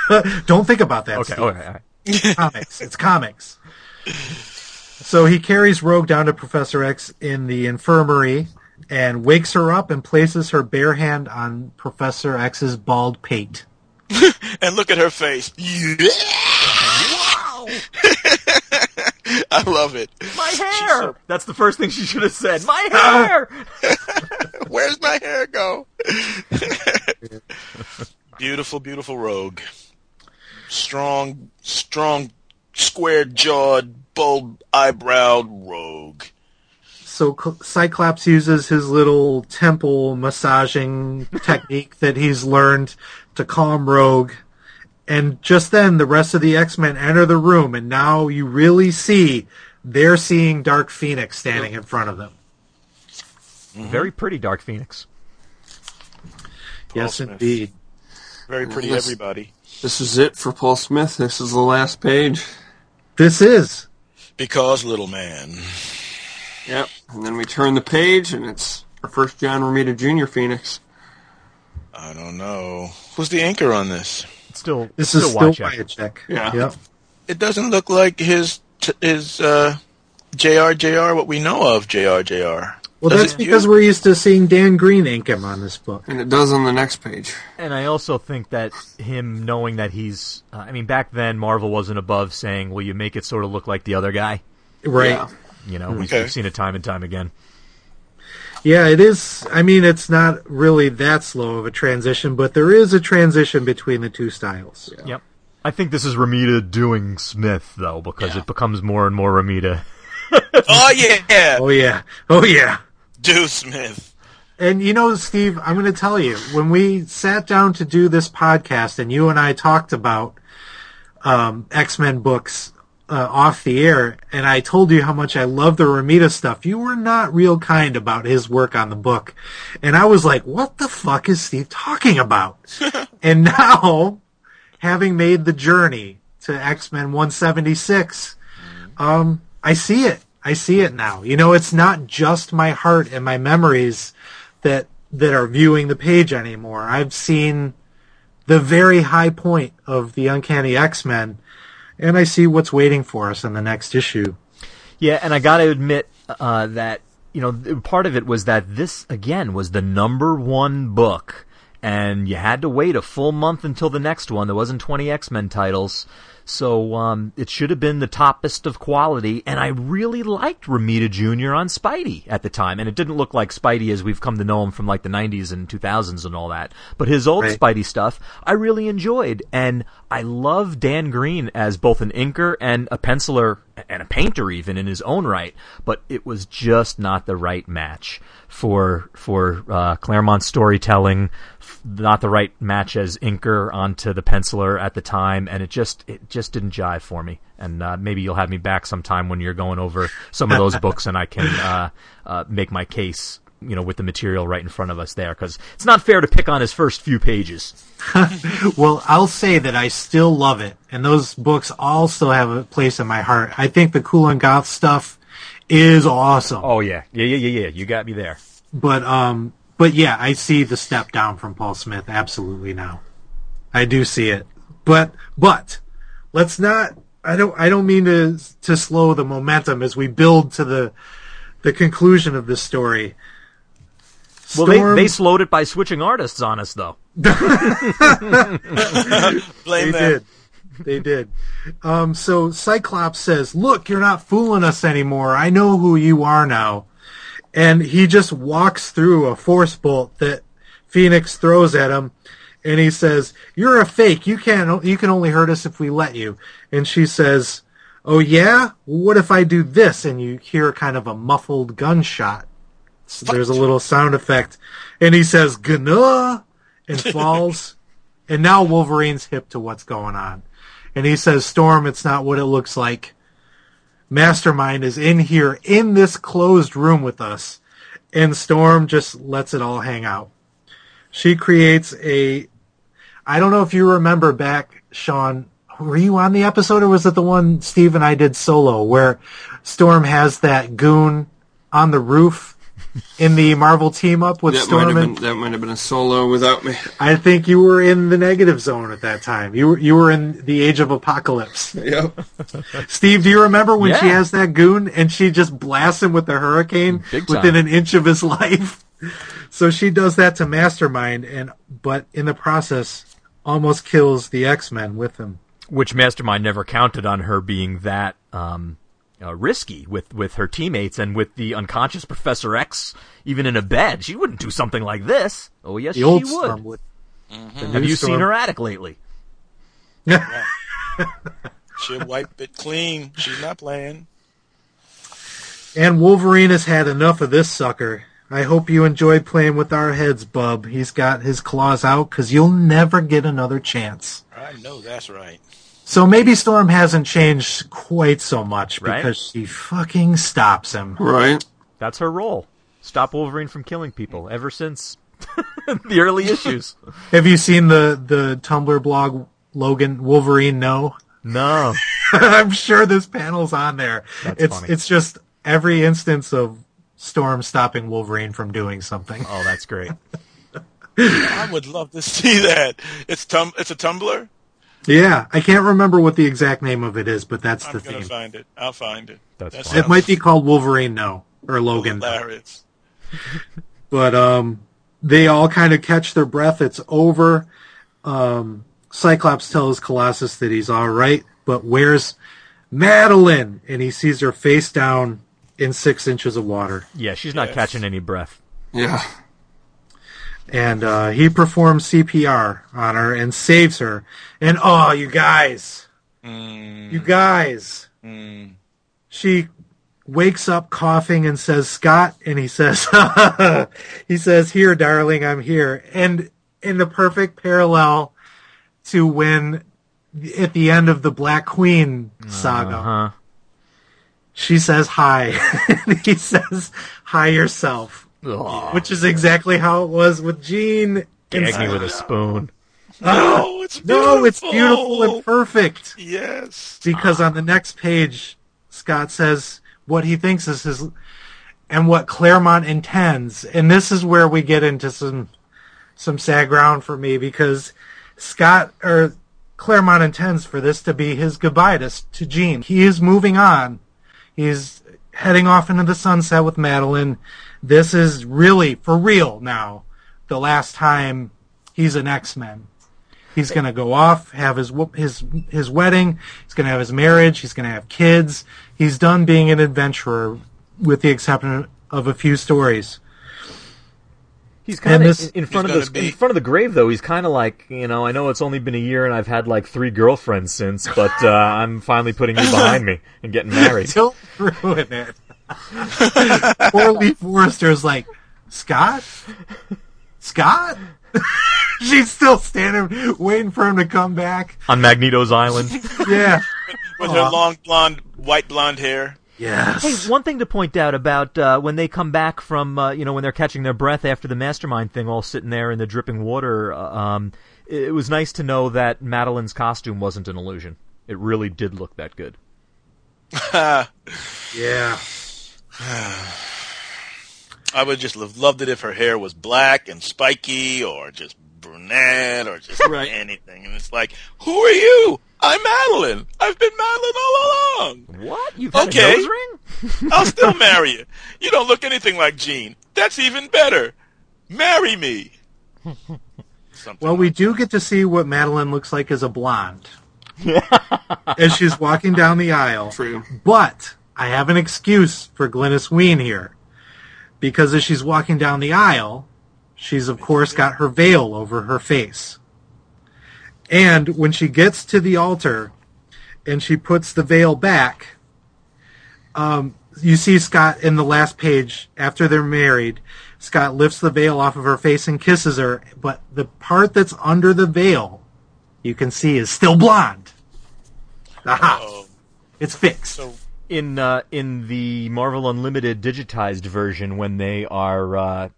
Don't think about that. Okay. Steve. Okay. all right. comics. It's comics. So he carries Rogue down to Professor X in the infirmary and wakes her up and places her bare hand on Professor X's bald pate. And look at her face. Yeah! Wow! I love it. My hair. so- That's the first thing she should have said. My ah. hair. Where's my hair go? beautiful, beautiful rogue. Strong, strong, square-jawed, bold eyebrowed rogue. So Cyclops uses his little temple massaging technique that he's learned to calm Rogue. And just then, the rest of the X-Men enter the room, and now you really see they're seeing Dark Phoenix standing in front of them. Mm-hmm. Very pretty, Dark Phoenix. yes, Smith. indeed. Very pretty, Yes. everybody. This is it for Paul Smith. This is the last page. This is. Because, little man. Yep. And then we turn the page, and it's our first John Romita Jr. Phoenix. I don't know. Who's the anchor on this? Still, This still is still watch by a check. Yeah. Yep. It doesn't look like his t- his uh, JRJR, what we know of JRJR. Well, Does that's it because you? we're used to seeing Dan Green ink him on this book. And it does on the next page. And I also think that him knowing that he's, uh, I mean, back then Marvel wasn't above saying, "Will you make it sort of look like the other guy?" Right. Yeah. You know, we've, we've seen it time and time again. Yeah, it is. I mean, it's not really that slow of a transition, but there is a transition between the two styles. Yep. I think this is Romita doing Smith though, because Yeah. it becomes more and more Romita. Oh yeah, Oh yeah. Oh yeah. Do Smith. And you know, Steve, I'm going to tell you, when we sat down to do this podcast and you and I talked about um, X-Men books uh, off the air, and I told you how much I love the Romita stuff, you were not real kind about his work on the book. And I was like, what the fuck is Steve talking about? and now, having made the journey to X-Men 176, um, I see it. I see it now. You know, it's not just my heart and my memories that that are viewing the page anymore. I've seen the very high point of the Uncanny X-Men, and I see what's waiting for us in the next issue. Yeah, and I got to admit uh, that you know part of it was that this again was the number one book, and you had to wait a full month until the next one. There wasn't twenty X Men titles, So um, it should have been the toppest of quality, and I really liked Romita Jr. on Spidey at the time, and it didn't look like Spidey as we've come to know him from like the '90s and 2000s and all that. But his old Right. Spidey stuff, I really enjoyed, and I love Dan Green as both an inker and a penciler and a painter even in his own right. But it was just not the right match for for uh, Claremont storytelling, not the right match as inker onto the penciler at the time, and it just it just didn't jive for me. And uh, maybe you'll have me back sometime when you're going over some of those books, and I can uh, uh, make my case. You know, with the material right in front of us there, because it's not fair to pick on his first few pages. Well, I'll say that I still love it, and those books all still have a place in my heart. I think the Kulan Gath stuff is awesome, Oh yeah, yeah, yeah, yeah, yeah. You got me there. but um, but yeah, I see the step down from Paul Smith absolutely now. I do see it, but but let's not. I don't. I don't mean to to slow the momentum as we build to the the conclusion of this story. Well, they, they slowed it by switching artists on us, though. Blame They them. did. They did. Um, so Cyclops says, "Look, you're not fooling us anymore. I know who you are now." And he just walks through a force bolt that Phoenix throws at him, and he says, "You're a fake. You can't. You can only hurt us if we let you." And she says, "Oh yeah. Well, what if I do this?" And you hear kind of a muffled gunshot. So there's a little sound effect, and he says, "Gna," and falls. And now Wolverine's hip to what's going on. And he says, Storm, it's not what it looks like. Mastermind is in here in this closed room with us. And Storm just lets it all hang out. She creates a, I don't know if you remember back, Sean, were you on the episode or was it the one Steve and I did solo where Storm has that goon on the roof in the Marvel team up with That might Storm have and been that might have been a solo without me. I think you were in the negative zone at that time. You were you were in the age of apocalypse. Yep. Steve, do you remember when she has that goon and she just blasts him with the hurricane within an inch of his life? So she does that to Mastermind, and but in the process, almost kills the X Men with him. Which Mastermind never counted on her being that um, uh, risky with, with her teammates and with the unconscious Professor X, even in a bed. She wouldn't do something like this. Oh, yes, The she old would. Storm would. The Have new you seen her attic lately? Yeah. She'll wipe it clean. She's not playing. And Wolverine has had enough of this sucker. I hope you enjoyed playing with our heads, bub. He's got his claws out because you'll never get another chance. I know that's right. So maybe Storm hasn't changed quite so much Right. because she fucking stops him. Right. That's her role. Stop Wolverine from killing people ever since the early issues. Have you seen the the Tumblr blog Logan Wolverine No? No. I'm sure this panel's on there. That's it's funny. it's just every instance of Storm stopping Wolverine from doing something. Oh, that's great. I would love to see that. It's tum. It's a Tumblr. Yeah, I can't remember what the exact name of it is, but that's I'm the gonna theme. find it. I'll find it. That's That fine. It might be called Wolverine No or Logan. No. hilarious. but um, they all kind of catch their breath. It's over. Um, Cyclops tells Colossus that he's all right, but where's Madelyne? And he sees her face down in six inches of water. Yeah, she's not Yes. catching any breath. Yeah. And uh, he performs CPR on her and saves her. And oh, you guys, mm. you guys, mm. she wakes up coughing and says, Scott, and he says, he says, here, darling, I'm here. And in the perfect parallel to when at the end of the Black Queen saga, Huh? she says hi. and he says, hi yourself. Ugh. Which is exactly how it was with Jean. Gag me with a spoon. No, it's beautiful. No, it's beautiful and perfect. Yes. Because on the next page, Scott says what he thinks is his, and what Claremont intends. And this is where we get into some, some sad ground for me because Scott, or Claremont intends for this to be his goodbye to, to Jean. He is moving on. He's heading off into the sunset with Madelyne. This is really, for real now, the last time he's an X-Men. He's going to go off, have his his his wedding. He's going to have his marriage. He's going to have kids. He's done being an adventurer, with the exception of a few stories. He's kind of in, in front of the be- in front of the grave, though. He's kind of like you know. I know it's only been a year, and I've had like three girlfriends since, but uh, I'm finally putting you behind me and getting married. Don't ruin it. Poor Lee Forrester's like, Scott? Scott? She's still standing, waiting for him to come back. on Magneto's island. Yeah. with her long blonde, white blonde hair. Yes. Hey, one thing to point out about uh, when they come back from, uh, you know, when they're catching their breath after the mastermind thing, all sitting there in the dripping water. Uh, um, it, it was nice to know that Madelyne's costume wasn't an illusion. It really did look that good. Yeah. I would just have loved it if her hair was black and spiky, or just brunette, or just Right. anything. And it's like, who are you? I'm Madelyne. I've been Madelyne all along. What? You've had Okay. a nose ring? I'll still marry you. You don't look anything like Jean. That's even better. Marry me. Something Well, we like- do get to see what Madelyne looks like as a blonde. as she's walking down the aisle. True. But I have an excuse for Glynis Wein here. Because as she's walking down the aisle, she's of course got her veil over her face. And when she gets to the altar and she puts the veil back, um, you see Scott in the last page after they're married. Scott lifts the veil off of her face and kisses her, but the part that's under the veil, you can see, is still blonde. Aha! Oh, It's fixed. so in uh, in the Marvel Unlimited digitized version, when they are uh,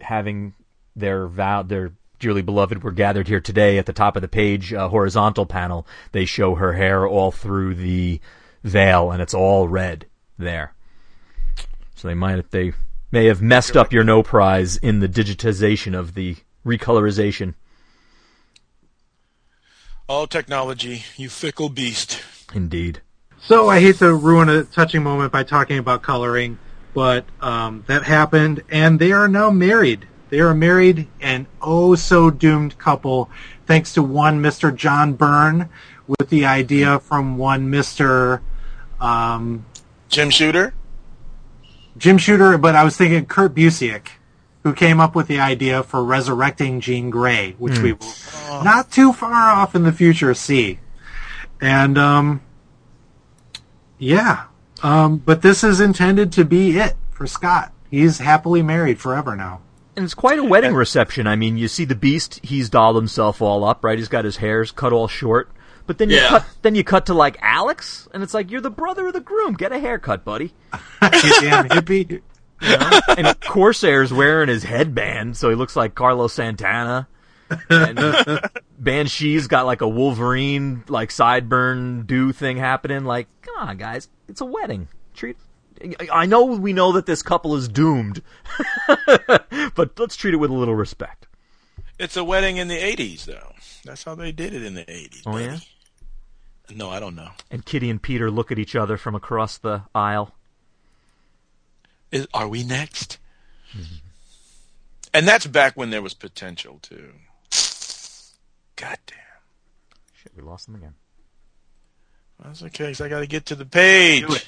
having their vow, their dearly beloved, were gathered here today at the top of the page, uh, horizontal panel, they show her hair all through the veil, and it's all red there. So they might they may have messed up your no prize in the digitization of the recolorization. all technology, you fickle beast. Indeed. So I hate to ruin a touching moment by talking about coloring, but um, that happened, and they are now married. They are married and oh so doomed couple, thanks to one Mr. John Byrne, with the idea from one Mr. Um, Jim Shooter. Jim Shooter, but I was thinking Kurt Busiek, who came up with the idea for resurrecting Jean Grey, which we will not too far off in the future see. And um, yeah, um, but this is intended to be it for Scott. He's happily married forever now. And it's quite a wedding reception. I mean, you see the Beast; he's dolled himself all up, right? He's got his hairs cut all short. But then you Yeah. cut, then you cut to like Alex, and it's like you're the brother of the groom. Get a haircut, buddy. You damn hippie. You know? and Corsair's wearing his headband, so he looks like Carlos Santana. And Banshee's got like a Wolverine like sideburn do thing happening. Like, come on, guys, it's a wedding. Treat. I know we know that this couple is doomed, but let's treat it with a little respect. It's a wedding in the '80s, though. That's how they did it in the '80s. Oh, yeah? No, I don't know. And Kitty and Peter look at each other from across the aisle. Is, are we next? And that's back when there was potential too. God damn. Shit, we lost them again. That's okay. 'cause I got to get to the page. Do it.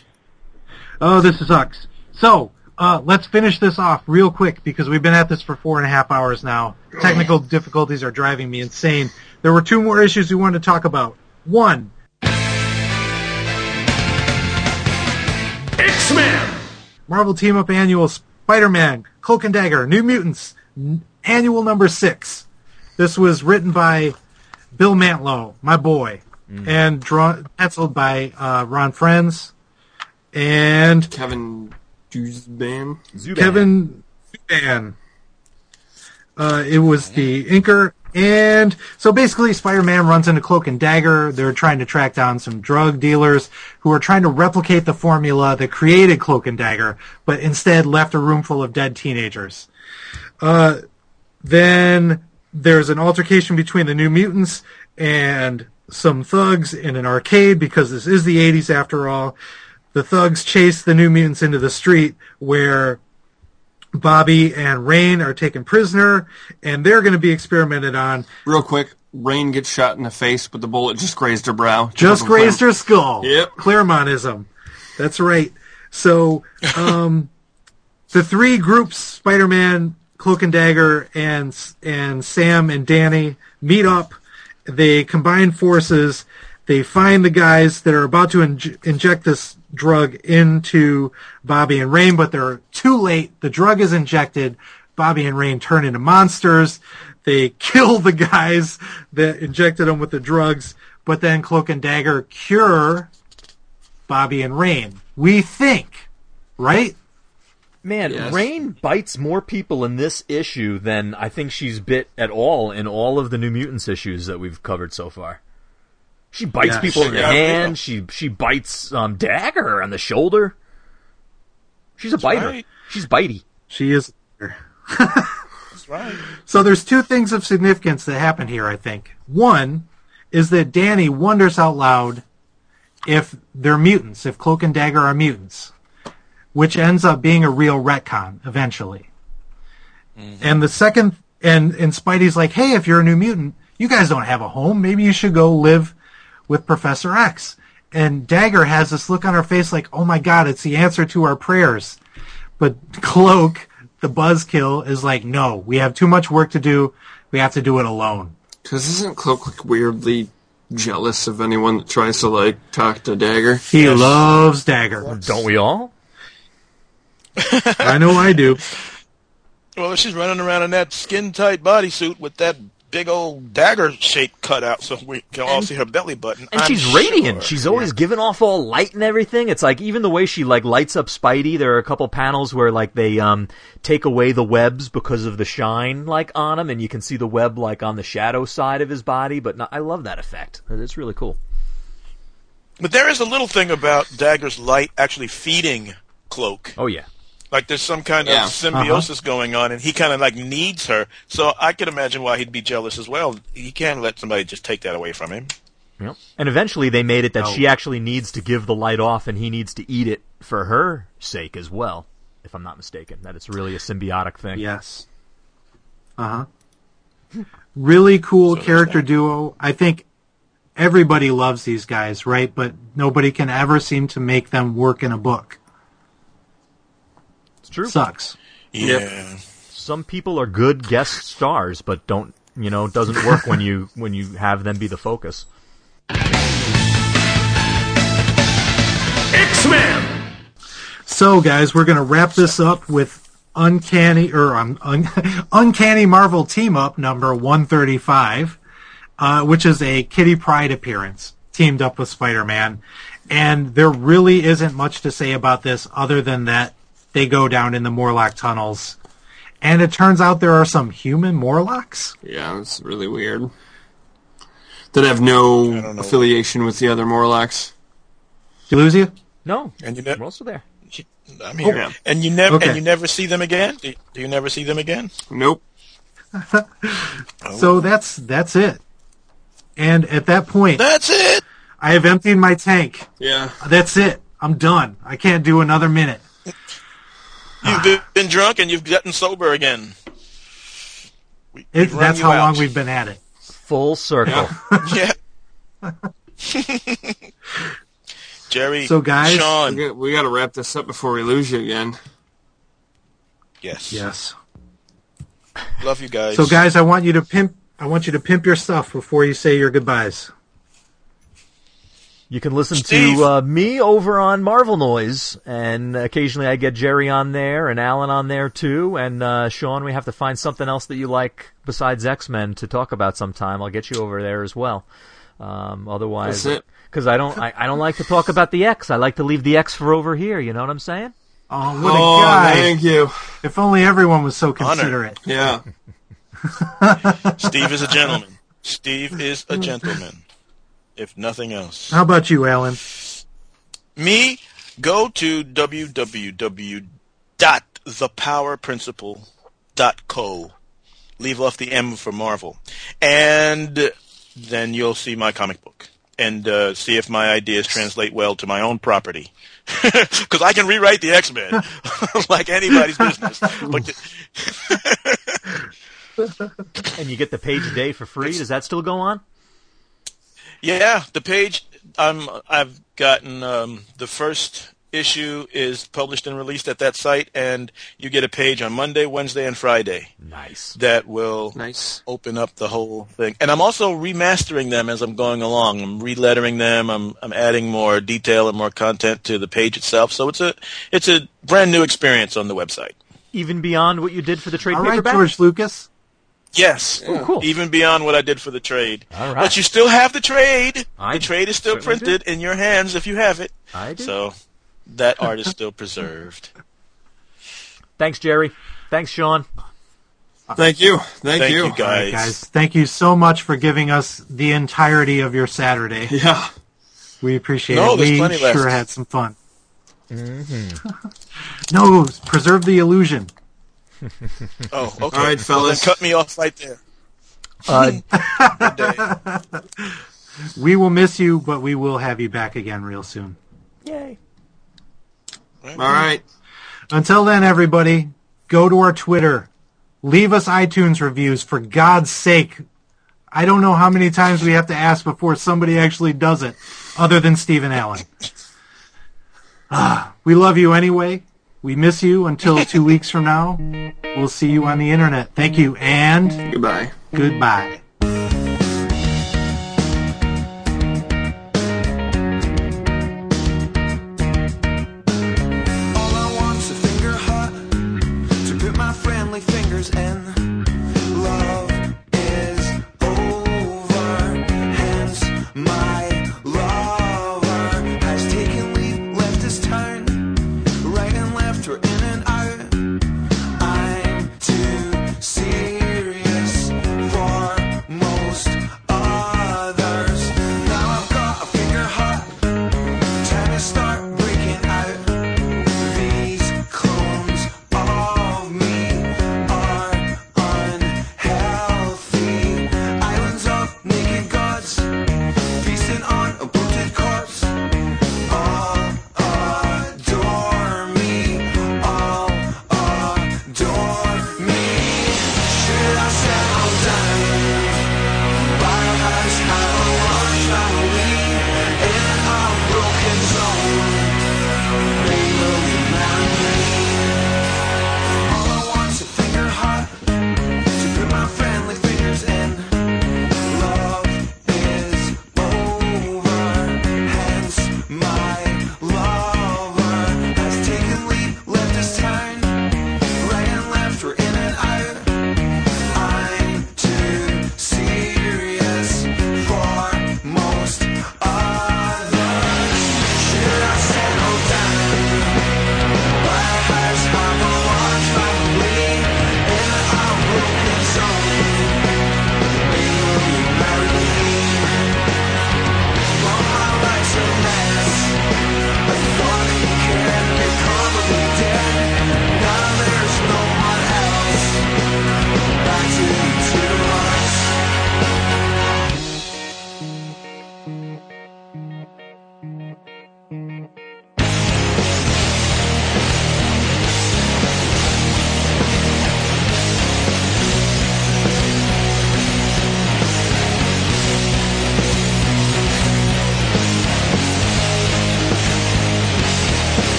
Oh, this sucks. So, uh, let's finish this off real quick because we've been at this for four and a half hours now. Technical difficulties are driving me insane. There were two more issues we wanted to talk about. One, X-Men! Marvel Team Up Annual Spider-Man, Cloak and Dagger, New Mutants, n- Annual Number Six. This was written by Bill Mantlo, my boy, and drawn penciled by uh, Ron Frenz and Kevin Dzuban. Zuban. Kevin Zuban. Uh, it was the inker, and so basically, Spider-Man runs into Cloak and Dagger. They're trying to track down some drug dealers who are trying to replicate the formula that created Cloak and Dagger, but instead left a room full of dead teenagers. Uh, then there's an altercation between the New Mutants and some thugs in an arcade because this is the 80s after all. The thugs chase the New Mutants into the street where Bobby and Rain are taken prisoner, and they're going to be experimented on. Real quick, Rain gets shot in the face, but the bullet just grazed her brow. Just grazed her skull. Yep. Claremontism. That's right. So, um, the three groups, Spider-Man, Cloak and Dagger, and, and Sam and Danny meet up. They combine forces. They find the guys that are about to inj- inject this drug into Bobby and Rain, but they're too late. The drug is injected. Bobby and Rain turn into monsters. They kill the guys that injected them with the drugs, but then Cloak and Dagger cure Bobby and Rain. We think, right? Man, Yes. Rain bites more people in this issue than I think she's bit at all in all of the New Mutants issues that we've covered so far. She bites Yeah, people in she- the yeah, hand. She she bites um, Dagger on the shoulder. She's a biter. right. She's bitey. She is. That's right. So there's two things of significance that happen here, I think. One is that Danny wonders out loud if they're mutants, if Cloak and Dagger are mutants, which ends up being a real retcon eventually. Mm-hmm. And the second, and, and Spidey's like, hey, if you're a new mutant, you guys don't have a home. Maybe you should go live with Professor X. And Dagger has this look on her face like, oh my god, it's the answer to our prayers. But Cloak, the buzzkill, is like, no, we have too much work to do. We have to do it alone. Because isn't Cloak like weirdly jealous of anyone that tries to like talk to Dagger? He loves Dagger. Don't we all? I know I do. Well, she's running around in that skin tight bodysuit with that big old dagger shape cut out so we can all see her belly button. And I'm she's radiant. She's always giving off all light and everything. It's like even the way she like lights up Spidey. There are a couple panels where like they um take away the webs because of the shine like on him, and you can see the web like on the shadow side of his body. But no, I love that effect. It's really cool. But there is a little thing about Dagger's light actually feeding Cloak. Oh yeah. Like there's some kind Yeah. of symbiosis going on, and he kind of like needs her. So I can imagine why he'd be jealous as well. He can't let somebody just take that away from him. Yep. And eventually they made it that Oh. she actually needs to give the light off and he needs to eat it for her sake as well, if I'm not mistaken. That it's really a symbiotic thing. Yes. Uh huh. Really cool So character duo. I think everybody loves these guys, right? But nobody can ever seem to make them work in a book. It's true. Sucks. Yeah. Some people are good guest stars, but don't, you know, it doesn't work when you when you have them be the focus. X Men. So, guys, we're going to wrap this up with Uncanny or um, un, Uncanny Marvel Team Up number 135, uh, which is a Kitty Pryde appearance teamed up with Spider-Man. And there really isn't much to say about this other than that they go down in the Morlock tunnels. And it turns out there are some human Morlocks. Yeah, it's really weird. That have no affiliation with the other Morlocks. Did we lose you? No, And you ne- we're also there. I'm here. Yeah. And you never Okay. and you never see them again. Do do you never see them again? Nope. Oh. So that's that's it. And at that point, That's it. I have emptied my tank. Yeah. That's it. I'm done. I can't do another minute. You've been, been drunk and you've gotten sober again. We, It, that's how out. long we've been at it. Full circle. Yeah. Jerry. So, guys- We Sean. got, we got to wrap this up before we lose you again. Yes. Yes. Love you guys. So, guys, I want you to pimp. I want you to pimp your stuff before you say your goodbyes. You can listen Steve. to uh, me over on Marvel Noise, and occasionally I get Jerry on there and Alan on there too. And uh, Sean, we have to find something else that you like besides X Men to talk about sometime. I'll get you over there as well. Um, otherwise, because I don't, I, I don't like to talk about the X. I like to leave the X for over here. You know what I'm saying? Oh, what oh, a guy! thank you. If only everyone was so Honor. considerate. Yeah. Steve is a gentleman. Steve is a gentleman. If nothing else. How about you, Alan? Me, go to www.thepowerprinciple.co. Leave off the M for Marvel. And then you'll see my comic book. And uh, see if my ideas translate well to my own property. Because I can rewrite the X-Men like anybody's business. But and you get the page a day for free. Does that still go on? Yeah, the page. I'm. I've gotten um, the first issue is published and released at that site, and you get a page on Monday, Wednesday, and Friday Nice. that will Nice. open up the whole thing. And I'm also remastering them as I'm going along. I'm relettering them. I'm I'm adding more detail and more content to the page itself. So it's a it's a brand new experience on the website. Even beyond what you did for the trade All right, paperback. George Lucas. Yes. Oh, cool. Even beyond what I did for the trade. All right. But you still have the trade. I the trade is still certainly do. printed in your hands if you have it. I do. So that art is still preserved. Thanks, Jerry. Thanks, Sean. Thank you. Thank, Thank you. you, guys. Guys, thank you so much for giving us the entirety of your Saturday. Yeah. We appreciate No, it. there's We plenty sure left. had some fun. Mm-hmm. no, preserve the illusion. Oh, okay. All right, Well, fellas. cut me off right there. Uh, Good day. We will miss you, but we will have you back again real soon. yay. All right. Until then, everybody, go to our Twitter. Leave us iTunes reviews, for God's sake. I don't know how many times we have to ask before somebody actually does it, other than Stephen Allen. Ah, we love you anyway. We miss you until two weeks from now. We'll see you on the internet. Thank you, and Goodbye. goodbye.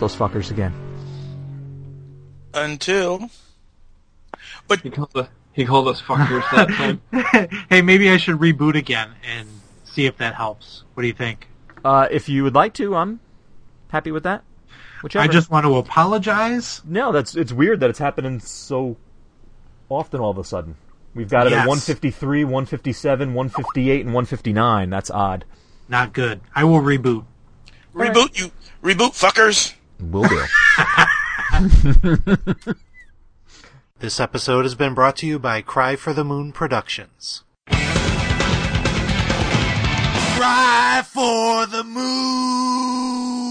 We those fuckers again. Until but He called, the, he called us fuckers that time. hey, maybe I should reboot again and see if that helps. What do you think? Uh, if you would like to, I'm happy with that. Whichever. I just want to apologize. no. That's it's weird that it's happening so often all of a sudden. We've got it Yes. at 153, 157, 158, and 159. That's odd. Not good. I will reboot. Reboot you, reboot fuckers. Will do. This episode has been brought to you by Cry for the Moon Productions. Cry for the moon.